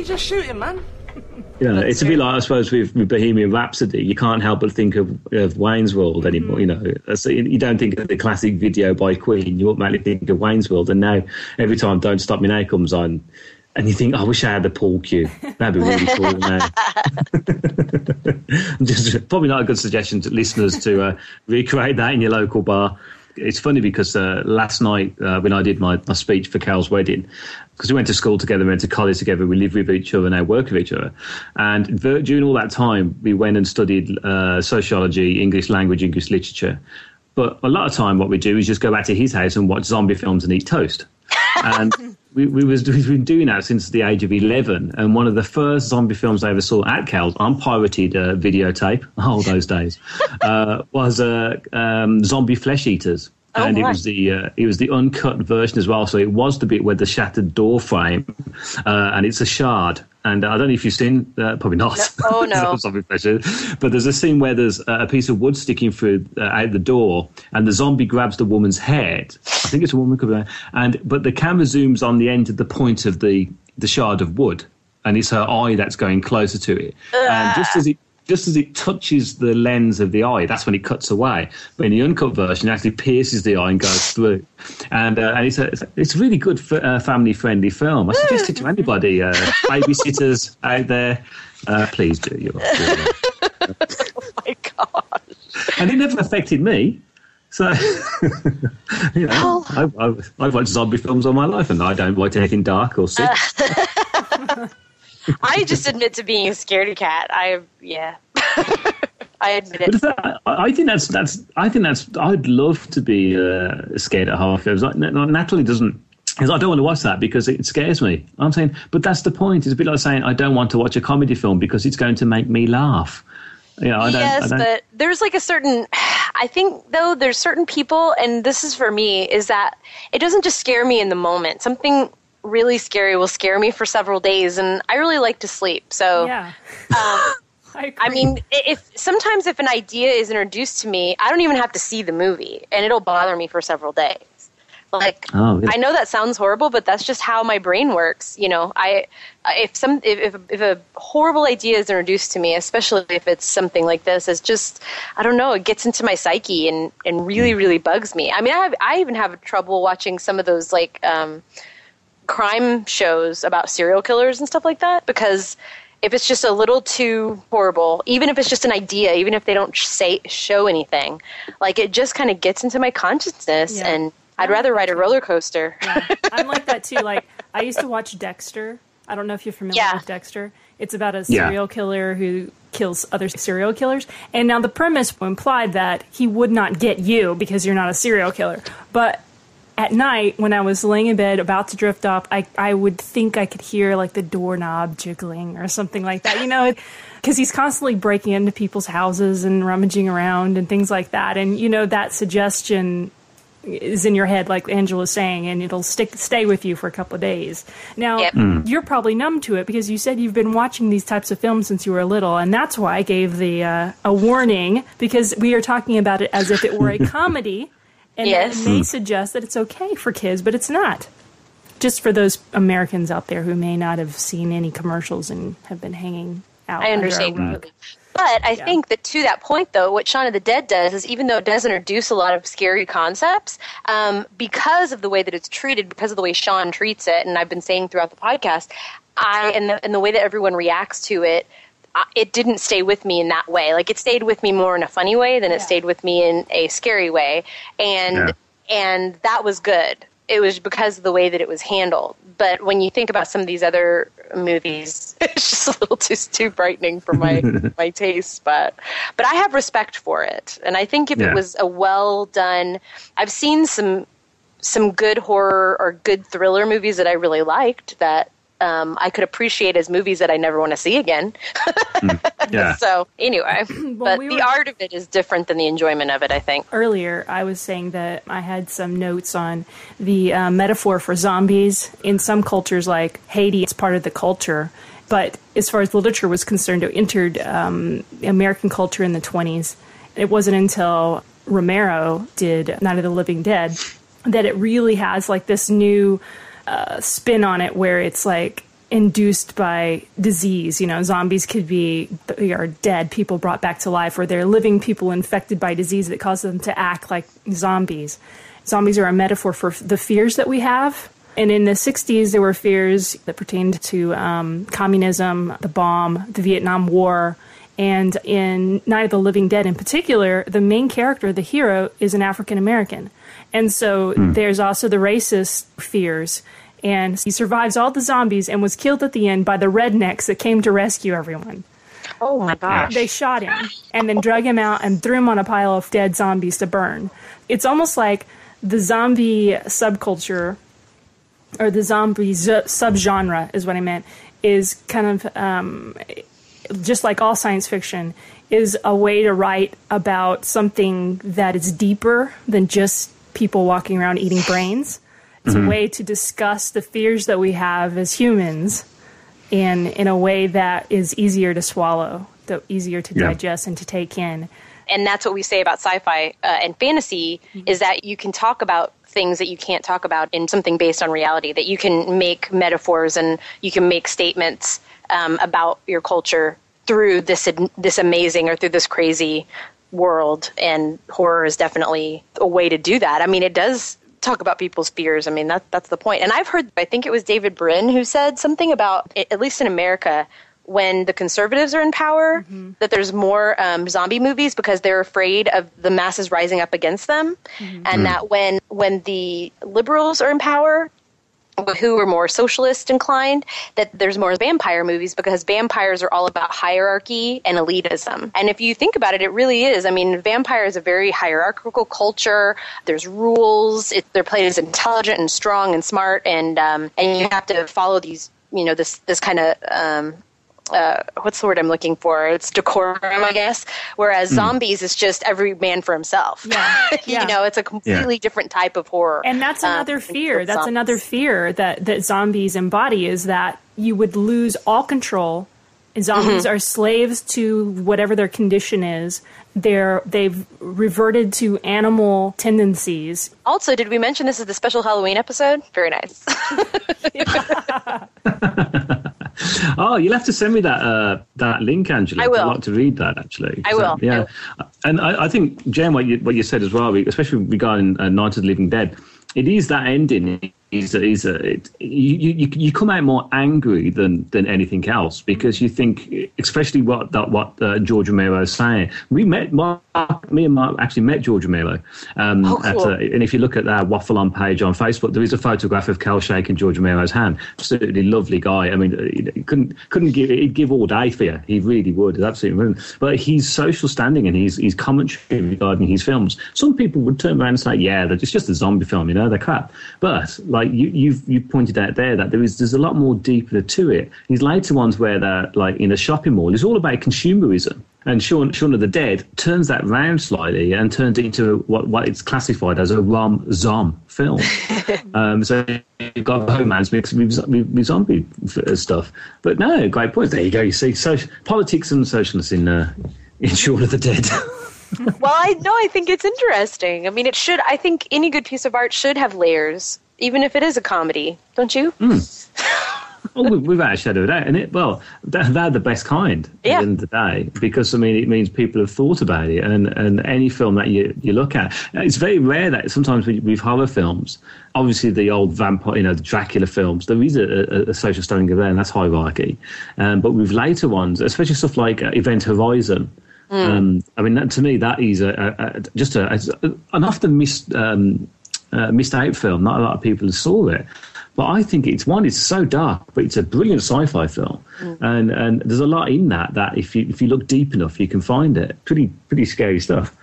Why are you just shooting, man? You know, it's a bit like I suppose with, with Bohemian Rhapsody, you can't help but think of, of Wayne's World anymore. You know, so you you don't think of the classic video by Queen, you automatically think of Wayne's World. And now every time "Don't Stop Me Now" comes on, and you think, "I wish I had the pool cue. That'd be really cool." now. Just probably not a good suggestion to listeners to uh, recreate that in your local bar. It's funny because uh, last night uh, when I did my, my speech for Carol's wedding, because we went to school together, we went to college together, we live with each other, and now work with each other. And during all that time, we went and studied uh, sociology, English language, English literature. But a lot of time, what we do is just go back to his house and watch zombie films and eat toast. And we, we was, we've been doing that since the age of 11. And one of the first zombie films I ever saw at Cal's pirated uh, videotape, oh, those days, uh, was uh, um, Zombie Flesh Eaters. Oh, and it was the uh, it was the uncut version as well. So it was the bit with the shattered door frame, uh, and it's a shard. And I don't know if you've seen, uh, probably not. No. Oh, no. But there's a scene where there's a piece of wood sticking through uh, out the door, and the zombie grabs the woman's head. I think it's a woman, could be, and but the camera zooms on the end of the point of the the shard of wood. and it's her eye that's going closer to it. And just as it just as it touches the lens of the eye, that's when it cuts away. But in the uncut version, it actually pierces the eye and goes through. And uh, and it's a it's a really good f- uh, family friendly film. I suggest it to anybody, uh, babysitters out there. Uh, please do. You're, you're and it never affected me. So, you know, I've, I've, I've watched zombie films all my life, and I don't watch anything dark or sick. I just admit to being a scaredy cat. I yeah. I admit it. that, I think that's that's. I think that's. I'd love to be uh, scared at horror films. Like, Nat- Natalie doesn't. Because I don't want to watch that because it scares me. I'm saying, but that's the point. It's a bit like saying I don't want to watch a comedy film because it's going to make me laugh. You know, I don't. yes, but there's like a certain. I think though there's certain people, and this is for me, is that it doesn't just scare me in the moment. Something really scary will scare me for several days, and I really like to sleep. So Yeah. um, I, I mean, if sometimes if an idea is introduced to me, I don't even have to see the movie, and it'll bother me for several days. Like Oh. I know that sounds horrible, but that's just how my brain works. You know, I if some if if, if a horrible idea is introduced to me, especially if it's something like this, it's just I don't know. It gets into my psyche and and really really bugs me. I mean, I have, I even have trouble watching some of those like um, crime shows about serial killers and stuff like that because if it's just a little too horrible, even if it's just an idea, even if they don't say show anything, like it just kind of gets into my consciousness, Yeah. and I'd rather ride a roller coaster. I'm like that too. Like I used to watch Dexter. I don't know if you're familiar Yeah. with Dexter. It's about a Yeah. serial killer who kills other serial killers. And now the premise implied that he would not get you because you're not a serial killer. But at night, when I was laying in bed about to drift off, I, I would think I could hear like the doorknob jiggling or something like that, you know, because he's constantly breaking into people's houses and rummaging around and things like that. And, you know, that suggestion is in your head, like Angela was saying, and it'll stick stay with you for a couple of days. Now, Yep. Hmm. you're probably numb to it because you said you've been watching these types of films since you were little, and that's why I gave the uh, a warning because we are talking about it as if it were a comedy, and Yes. it may Hmm. suggest that it's okay for kids, but it's not. Just for those Americans out there who may not have seen any commercials and have been hanging out. I under a understand rug. But I think that to that point, though, what Shaun of the Dead does is even though it does introduce a lot of scary concepts, um, because of the way that it's treated, because of the way Shaun treats it, and I've been saying throughout the podcast, I and the, and the way that everyone reacts to it, I- it didn't stay with me in that way. Like it stayed with me more in a funny way than it stayed with me in a scary way, and Yeah. and that was good. It was because of the way that it was handled. But when you think about some of these other movies, it's just a little too too frightening for my my taste. But but I have respect for it, and I think if Yeah. it was a well done, I've seen some some good horror or good thriller movies that I really liked that. Um, I could appreciate as movies that I never want to see again. Yeah. So anyway, but we the were- art of it is different than the enjoyment of it. I think. earlier, I was saying that I had some notes on the uh, metaphor for zombies. In some cultures, like Haiti, it's part of the culture. But as far as literature was concerned, it entered um, American culture in the 20s. It wasn't until Romero did Night of the Living Dead that it really has like this new uh, spin on it where it's like induced by disease. You know, zombies could be are dead people brought back to life, or they're living people infected by disease that causes them to act like zombies. Zombies are a metaphor for the fears that we have. And in the 60s, there were fears that pertained to um, communism, the bomb, the Vietnam War. And in Night of the Living Dead, in particular, the main character, the hero, is an African American. And so there's also the racist fears. And he survives all the zombies and was killed at the end by the rednecks that came to rescue everyone. Oh my gosh. They shot him and then drug him out and threw him on a pile of dead zombies to burn. It's almost like the zombie subculture or the zombie zu- subgenre is what I meant is kind of um, just like all science fiction is a way to write about something that is deeper than just people walking around eating brains. It's Mhm. a way to discuss the fears that we have as humans in in a way that is easier to swallow, that easier to Yeah. digest and to take in. and that's what we say about sci-fi uh, and fantasy is that you can talk about things that you can't talk about in something based on reality. That you can make metaphors and you can make statements um, about your culture through this this amazing or through this crazy world. And horror is definitely a way to do that. I mean, it does talk about people's fears. I mean, that that's the point. And I've heard, I think it was David Brin who said something about, at least in America, when the conservatives are in power, mm-hmm. that there's more um, zombie movies because they're afraid of the masses rising up against them, mm-hmm. and mm. that when when the liberals are in power, who are more socialist inclined, that there's more vampire movies because vampires are all about hierarchy and elitism. And if you think about it, it really is. I mean, vampire is a very hierarchical culture. There's rules. It, they're played as intelligent and strong and smart, and um, and you have to follow these. You know, this this kind of um, uh, what's the word I'm looking for? It's decorum, I guess. Whereas Mm. zombies is just every man for himself. Yeah. you know, it's a completely different type of horror. And that's Um, another fear. That's zombies. another fear that, that zombies embody is that you would lose all control. And zombies Mhm. are slaves to whatever their condition is. They're they've reverted to animal tendencies. Also, did we mention this is the special Halloween episode? Very nice. Oh, you'll have to send me that uh, that link, Angela. I will. I'd like to read that actually. I will. yeah, and I, I think Jen, what you what you said as well, especially regarding uh, Night of the Living Dead, it is that ending. Is is a, it, you, you you come out more angry than than anything else because you think, especially what that what uh, George Romero is saying. We met Mark, me and Mark actually met George Romero, um, Oh, at, cool. uh, and if you look at that waffle on page on Facebook, there is a photograph of Kel shaking George Romero's hand. Absolutely lovely guy. I mean, he couldn't couldn't give he'd give all day for you. He really would. It's absolutely brilliant. But his social standing and his his commentary regarding his films, some people would turn around and say, "Yeah, just just a zombie film. You know, they're crap." But like you you've you pointed out there that there is there's a lot more deeper to it. These later ones where they're like in a shopping mall is all about consumerism. And Shaun, Shaun of the Dead turns that round slightly and turns it into what, what it's classified as a rom zom film. um, so you've got romance mixed with, with, with zombie stuff. But no, great point. There you go. You see, so, politics and socialists in uh, in Shaun of the Dead. well, I know. I think it's interesting. I mean, it should. I think any good piece of art should have layers, even if it is a comedy. Don't you? oh, we- without a shadow of doubt. And it, well, they're, they're the best kind yeah. at the end of the day because, I mean, it means people have thought about it. And, and any film that you, you look at, it's very rare that sometimes with, with horror films, obviously the old vampire, you know, the Dracula films, there is a, a, a social standing there, and that's hierarchy. Um, but with later ones, especially stuff like uh, Event Horizon, Mm. um, I mean, that, to me, that is a, a, just a, a, an often missed, um, uh, missed out film. Not a lot of people saw it. But I think it's one. It's so dark, but it's a brilliant sci-fi film, and and there's a lot in that that if you if you look deep enough, you can find it. Pretty pretty scary stuff.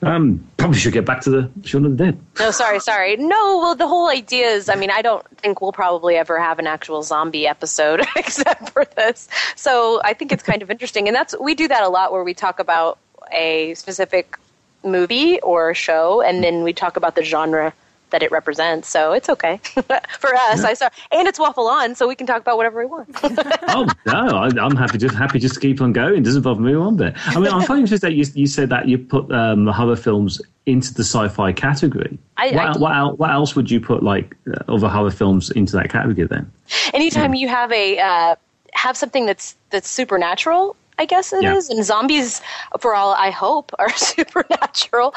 Um, probably should get back to the Shaun of the Dead. No, sorry, sorry. No, well, the whole idea is. I mean, I don't think we'll probably ever have an actual zombie episode except for this. So I think it's kind of interesting, and that's we do that a lot where we talk about a specific movie or show, and then we talk about the genre that it represents. So it's okay for us. Yeah. I saw, and it's waffle on, so we can talk about whatever we want. oh no, I, I'm happy just happy just to keep on going. Doesn't bother me one bit. I mean, I find it interesting that you, you said that you put um, horror films into the sci-fi category. I- what, I- what, what else would you put like uh, other horror films into that category then? anytime you have a uh, have something that's that's supernatural i guess it is, Yeah. and zombies for all i hope are supernatural.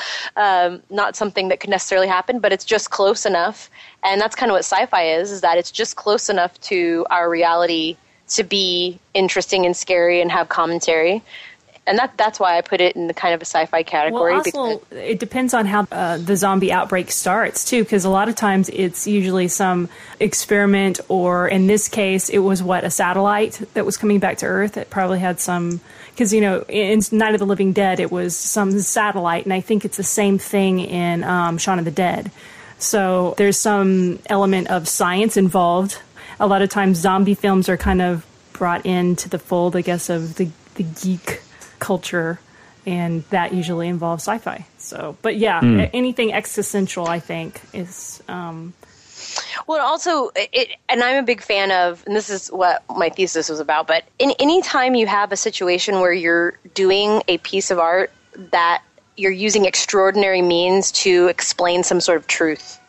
Um, not something that could necessarily happen but it's just close enough. And that's kind of what sci-fi is is that it's just close enough to our reality to be interesting and scary and have commentary and that that's why i put it in the kind of a sci-fi category Well, because it depends on how uh, the zombie outbreak starts, too, because a lot of times it's usually some experiment, or in this case, it was what, a satellite that was coming back to Earth. It probably had some, because, you know, in Night of the Living Dead, it was some satellite, and I think it's the same thing in um, Shaun of the Dead. So there's some element of science involved. A lot of times, zombie films are kind of brought into the fold, I guess, of the, the geek culture, and that usually involves sci-fi. So, but yeah, a- anything existential, I think, is um, Well, and also, it, and I'm a big fan of, and this is what my thesis was about. But in any time you have a situation where you're doing a piece of art that you're using extraordinary means to explain some sort of truth.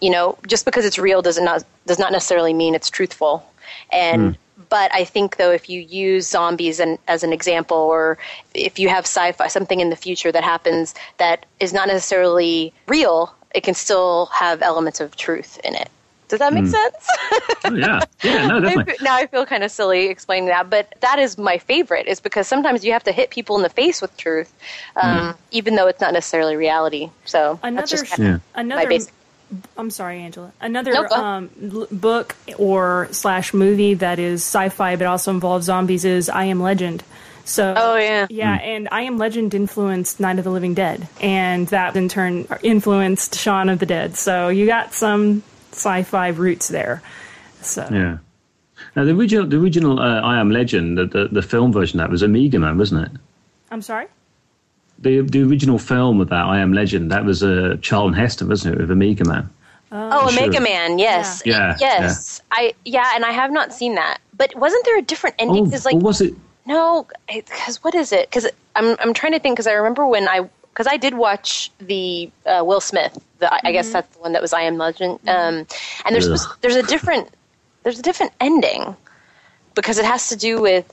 you know, just because it's real does not does not necessarily mean it's truthful. And but I think though, if you use zombies an, as an example, or if you have sci-fi something in the future that happens that is not necessarily real, it can still have elements of truth in it. Does that make Mm. sense? Oh, yeah, yeah, no, definitely. now I feel kind of silly explaining that, but that is my favorite. Is because sometimes you have to hit people in the face with truth, um, even though it's not necessarily reality. So Another that's just sh- kind of my another basic. I'm sorry, Angela. Another No, go ahead. um, l- book or slash movie that is sci-fi but also involves zombies is I Am Legend. So Oh, yeah. yeah, Hmm. and I Am Legend influenced Night of the Living Dead, and that in turn influenced Shaun of the Dead. So you got some sci-fi roots there. So Yeah. Now the original, the original uh, I Am Legend, the, the the film version of that was Omega Man, wasn't it? I'm sorry. The the original film of that I Am Legend, that was uh, Charlton Heston, wasn't it, with Omega Man? Oh, Sure. Omega Man, yes, Yeah, yes. I yeah, and I have not seen that. But wasn't there a different ending? Oh, Because like was it? no, because what is it? Because I'm I'm trying to think. Because I remember when I because I did watch the uh, Will Smith. The, I- I guess that's the one that was I Am Legend. Um, and there's Ugh. there's a different there's a different ending because it has to do with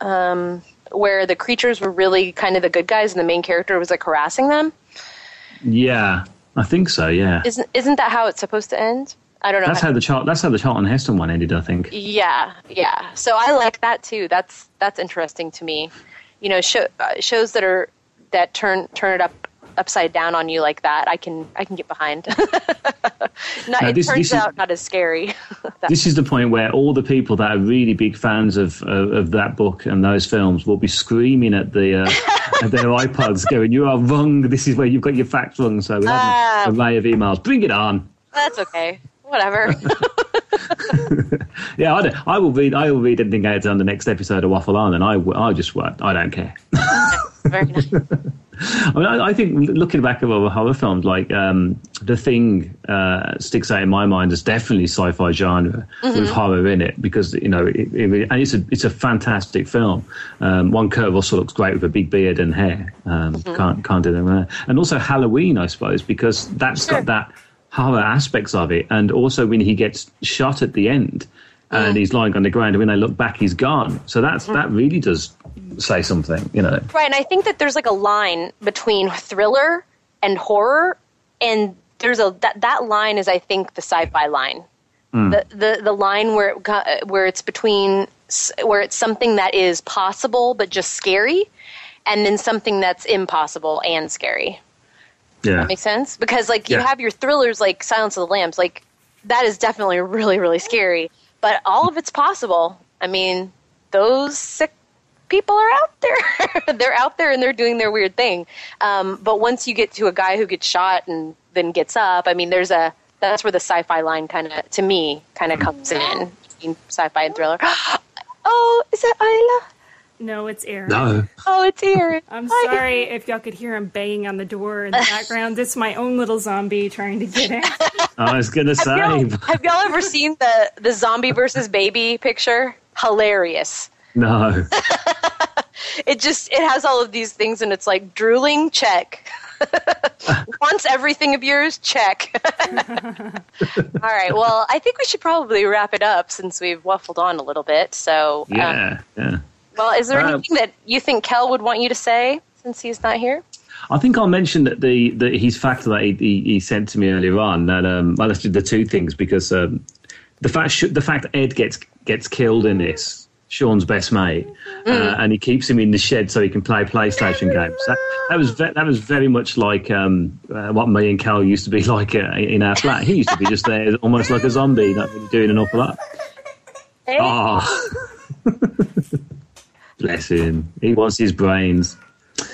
um, where the creatures were really kind of the good guys and the main character was like harassing them. Yeah, I think so. Yeah, Isn't isn't that how it's supposed to end? I don't know. that's how the Char- that's how the Charlton Heston one ended. I think. Yeah, yeah. So I like that too. That's that's interesting to me. You know, show, uh, shows that are that turn turn it up upside down on you like that. I can I can get behind. not, it this- turns this is- out not as scary. This is the point where all the people that are really big fans of of, of that book and those films will be screaming at the uh, at their iPods, going, "You are wrong. This is where you've got your facts wrong." So we have Ah. an array of emails. Bring it on. that's okay. Whatever. Yeah, I, don't- I will read. I will read anything out on the next episode of Waffle On, and I I just won't. I don't care. Very nice. I mean, I, I think looking back at other horror films, like um, The Thing, uh, sticks out in my mind as definitely sci-fi genre with Mhm. horror in it because you know, it, it, and it's a it's a fantastic film. Um, one Kurt Russell looks great with a big beard and hair. Um, Mhm. Can't can't do them. And also Halloween, I suppose, because that's Sure. got that horror aspects of it, and also when he gets shot at the end. And he's lying on the ground, and when I look back, he's gone. So that's that really does say something, you know. Right, and I think that there's like a line between thriller and horror, and there's a that that line is I think the sci-fi line, Mm. the the the line where it, where it's between where it's something that is possible but just scary, and then something that's impossible and scary. Yeah. That makes sense because like you Yeah. have your thrillers like Silence of the Lambs, like that is definitely really really scary, but all of it's possible. I mean, those sick people are out there. they're out there and they're doing their weird thing. Um, but once you get to a guy who gets shot and then gets up, I mean, there's a that's where the sci-fi line kind of to me kind of comes in between sci-fi and thriller. oh, is that Isla? No, it's Aaron. No. Oh, it's Aaron. I'm sorry if y'all could hear him banging on the door in the background. It's my own little zombie trying to get in. I was gonna say. Have y'all ever seen the the zombie versus baby picture? Hilarious. No. It just it has all of these things and it's like drooling check. Wants everything of yours check. all right. Well, I think we should probably wrap it up since we've waffled on a little bit. So, um, Yeah, yeah. Well, is there Uh, anything that you think Kel would want you to say since he's not here? I think I'll mention that the, the his factor that he, he, he sent to me earlier on. That um, well, that's the two things because um, the fact sh- the fact Ed gets gets killed in this, Shaun's best mate, uh, and he keeps him in the shed so he can play PlayStation games. That, that was ve- that was very much like um, uh, what me and Cal used to be like uh, in our flat. He used to be just there, almost like a zombie, not really doing an awful lot. Oh, bless him. He wants his brains.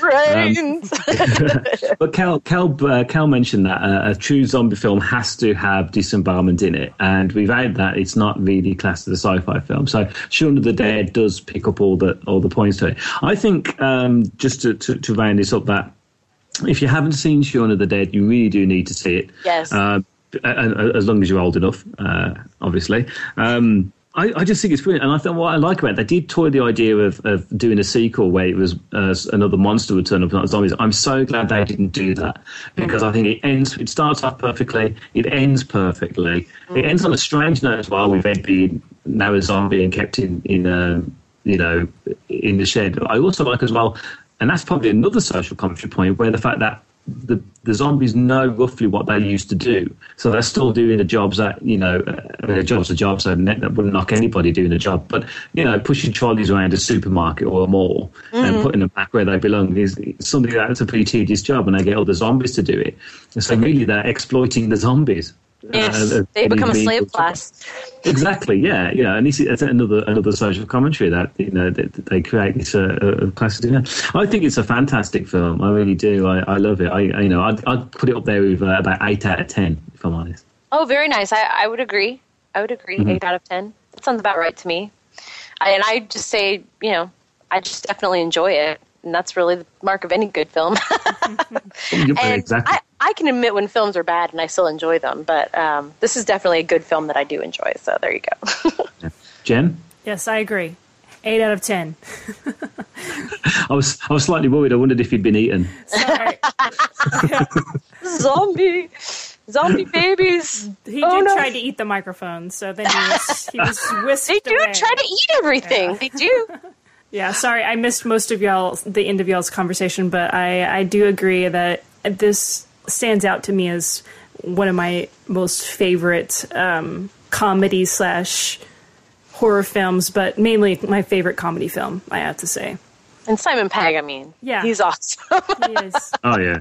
Brains. But Cal, Cal, uh, Cal mentioned that uh, a true zombie film has to have disembowelment in it, and without that, it's not really classed as a sci-fi film. So, Shaun of the Dead does pick up all the all the points to it. I think um, just to, to, to round this up, that if you haven't seen Shaun of the Dead, you really do need to see it. Yes. Uh, a- a- as long as you're old enough, uh, obviously. Um, I, I just think it's brilliant, and I think what I like about it, they did toy the idea of, of doing a sequel where it was uh, another monster would turn up zombies. I'm so glad they didn't do that because I think it ends, it starts off perfectly, it ends perfectly, it ends on a strange note as well with Ed being now a zombie and kept in in um, you know in the shed. I also like as well, and that's probably another social commentary point where the fact that the, the zombies know roughly what they used to do. So they're still doing the jobs that, you know, uh, I mean, a job's a job, so that wouldn't knock anybody doing a job. But, you know, pushing trolleys around a supermarket or a mall and Mhm. putting them back where they belong is something that's a pretty tedious job, and they get all the zombies to do it. So really, they're exploiting the zombies. Yes, Uh, they uh, become a slave class. Exactly. Yeah. Yeah. And this is that's another another social commentary that you know that, that they create this uh, uh, class of I think it's a fantastic film. I really do. I, I love it. I I- you know I'd, I'd put it up there with uh, about eight out of ten if I'm honest. Oh, very nice. I, I would agree. I would agree. Mhm. Eight out of ten. That sounds about right to me. I, and I just say, you know, I just definitely enjoy it, and that's really the mark of any good film. And exactly. I, I can admit when films are bad, and I still enjoy them. But um, this is definitely a good film that I do enjoy. So there you go. Jen, Yes, I agree. Eight out of ten. I was I was slightly worried. I wondered if he'd been eaten. Sorry. Zombie, zombie babies. He Oh, did no. try to eat the microphone, so then he was, he was whisked They do away. try to eat everything. They do. Yeah, sorry, I missed most of y'all, the end of y'all's conversation, but I, I do agree that this stands out to me as one of my most favorite um, comedy slash horror films, but mainly my favorite comedy film, I have to say. And Simon Pegg, I mean, Yeah. he's awesome. He is. Oh yeah.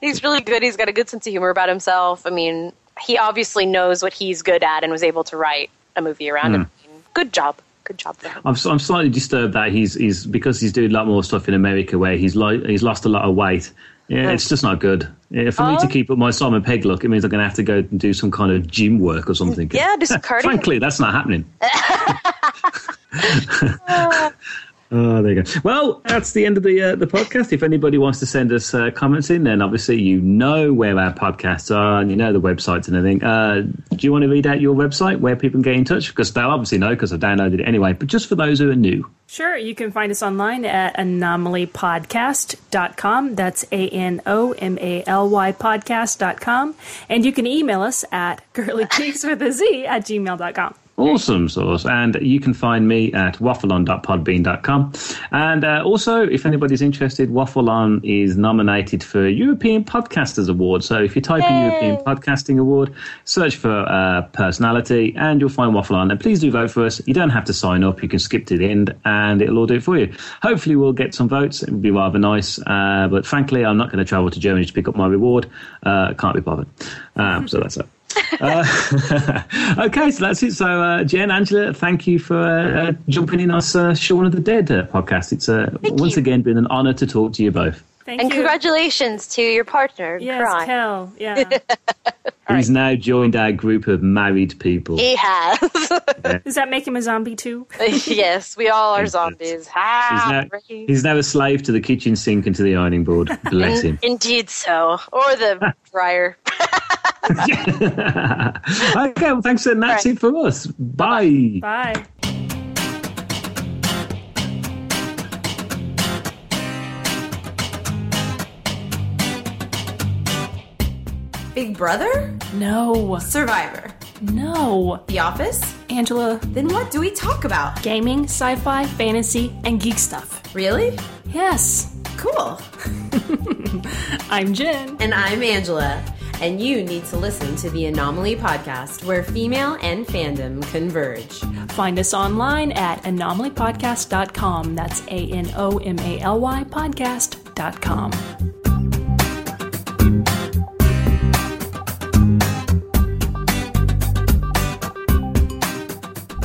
he's really good. He's got a good sense of humor about himself. I mean, he obviously knows what he's good at and was able to write a movie around Hmm. it. Good job. Good job for him. I'm I'm slightly disturbed that he's he's because he's doing a lot more stuff in America where he's lo- he's lost a lot of weight. Yeah, it's just not good. Yeah, for me Oh. to keep up my Simon Pegg look, it means I'm going to have to go and do some kind of gym work or something. Yeah, cardio. Frankly, that's not happening. Oh. Oh, there you go. Well, that's the end of the uh, the podcast. If anybody wants to send us uh, comments in, then obviously you know where our podcasts are and you know the websites and everything. Uh, do you want to read out your website where people can get in touch? Because they'll obviously know because I've downloaded it anyway. But just for those who are new, Sure, you can find us online at anomalypodcast.com. That's A N O M A L Y podcast.com. And you can email us at girlygeeks with a Z at gmail.com. awesome source. And you can find me at waffleon.podbean.com. And uh, also, if anybody's interested, Waffle On is nominated for European Podcasters Award. So if you type in European Podcasting Award, search for uh, personality, and you'll find Waffle On. And please do vote for us. You don't have to sign up. You can skip to the end, and it'll all do it for you. Hopefully, we'll get some votes. It would be rather nice. Uh, but frankly, I'm not going to travel to Germany to pick up my reward. Uh, can't be bothered. Um, so that's it. Uh, okay, so that's it. So, uh, Jen, Angela, thank you for uh, uh, jumping in us uh, Shaun of the Dead uh, podcast. It's uh, once again been an honour to talk to you both. Thank and you. congratulations to your partner, Yes, Cry. Kel. Yeah. He's now joined our group of married people. He has. Does that make him a zombie too? yes, we all are zombies. He's now, he's now a slave to the kitchen sink and to the ironing board. Bless him. Indeed so. Or the dryer. okay, well, thanks, and that's it for us. Bye. Bye. Big Brother? No. Survivor? No. The Office? Angela. Then what do we talk about? Gaming, sci fi, fantasy, and geek stuff. Really? Yes. Cool. I'm Jen. And I'm Angela. And you need to listen to the Anomaly podcast where female and fandom converge. Find us online at anomalypodcast.com. That's A N O M A L Y podcast.com.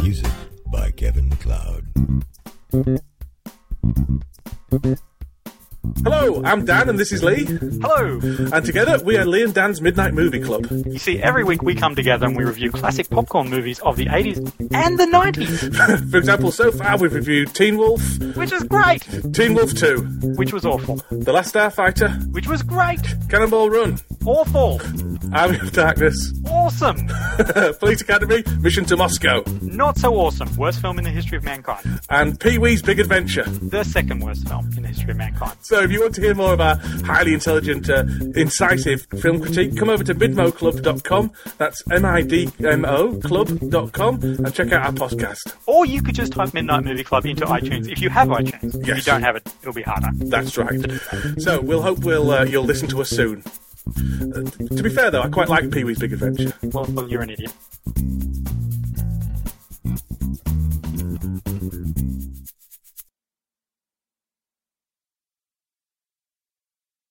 Music by Kevin MacLeod. Hello, I'm Dan and this is Lee. Hello. And together we are Lee and Dan's Midnight Movie Club. You see, every week we come together and we review classic popcorn movies of the 80s and the 90s, For example, so far we've reviewed Teen Wolf, which is great, Teen Wolf 2, which was awful, The Last Starfighter, which was great, Cannonball Run, awful, Army of Darkness. Awesome! Police Academy, Mission to Moscow. Not so awesome. Worst film in the history of mankind. And Pee Wee's Big Adventure. The second worst film in the history of mankind. So if you want to hear more of our highly intelligent, uh, incisive film critique, come over to midmoclub.com. That's M-I-D-M-O club.com and check out our podcast. Or you could just type Midnight Movie Club into iTunes if you have iTunes. Yes. If you don't have it, it'll be harder. That's right. So we'll hope we'll uh, you'll listen to us soon. Uh, to be fair though, I quite like Pee Wee's Big Adventure. Well, you're an idiot.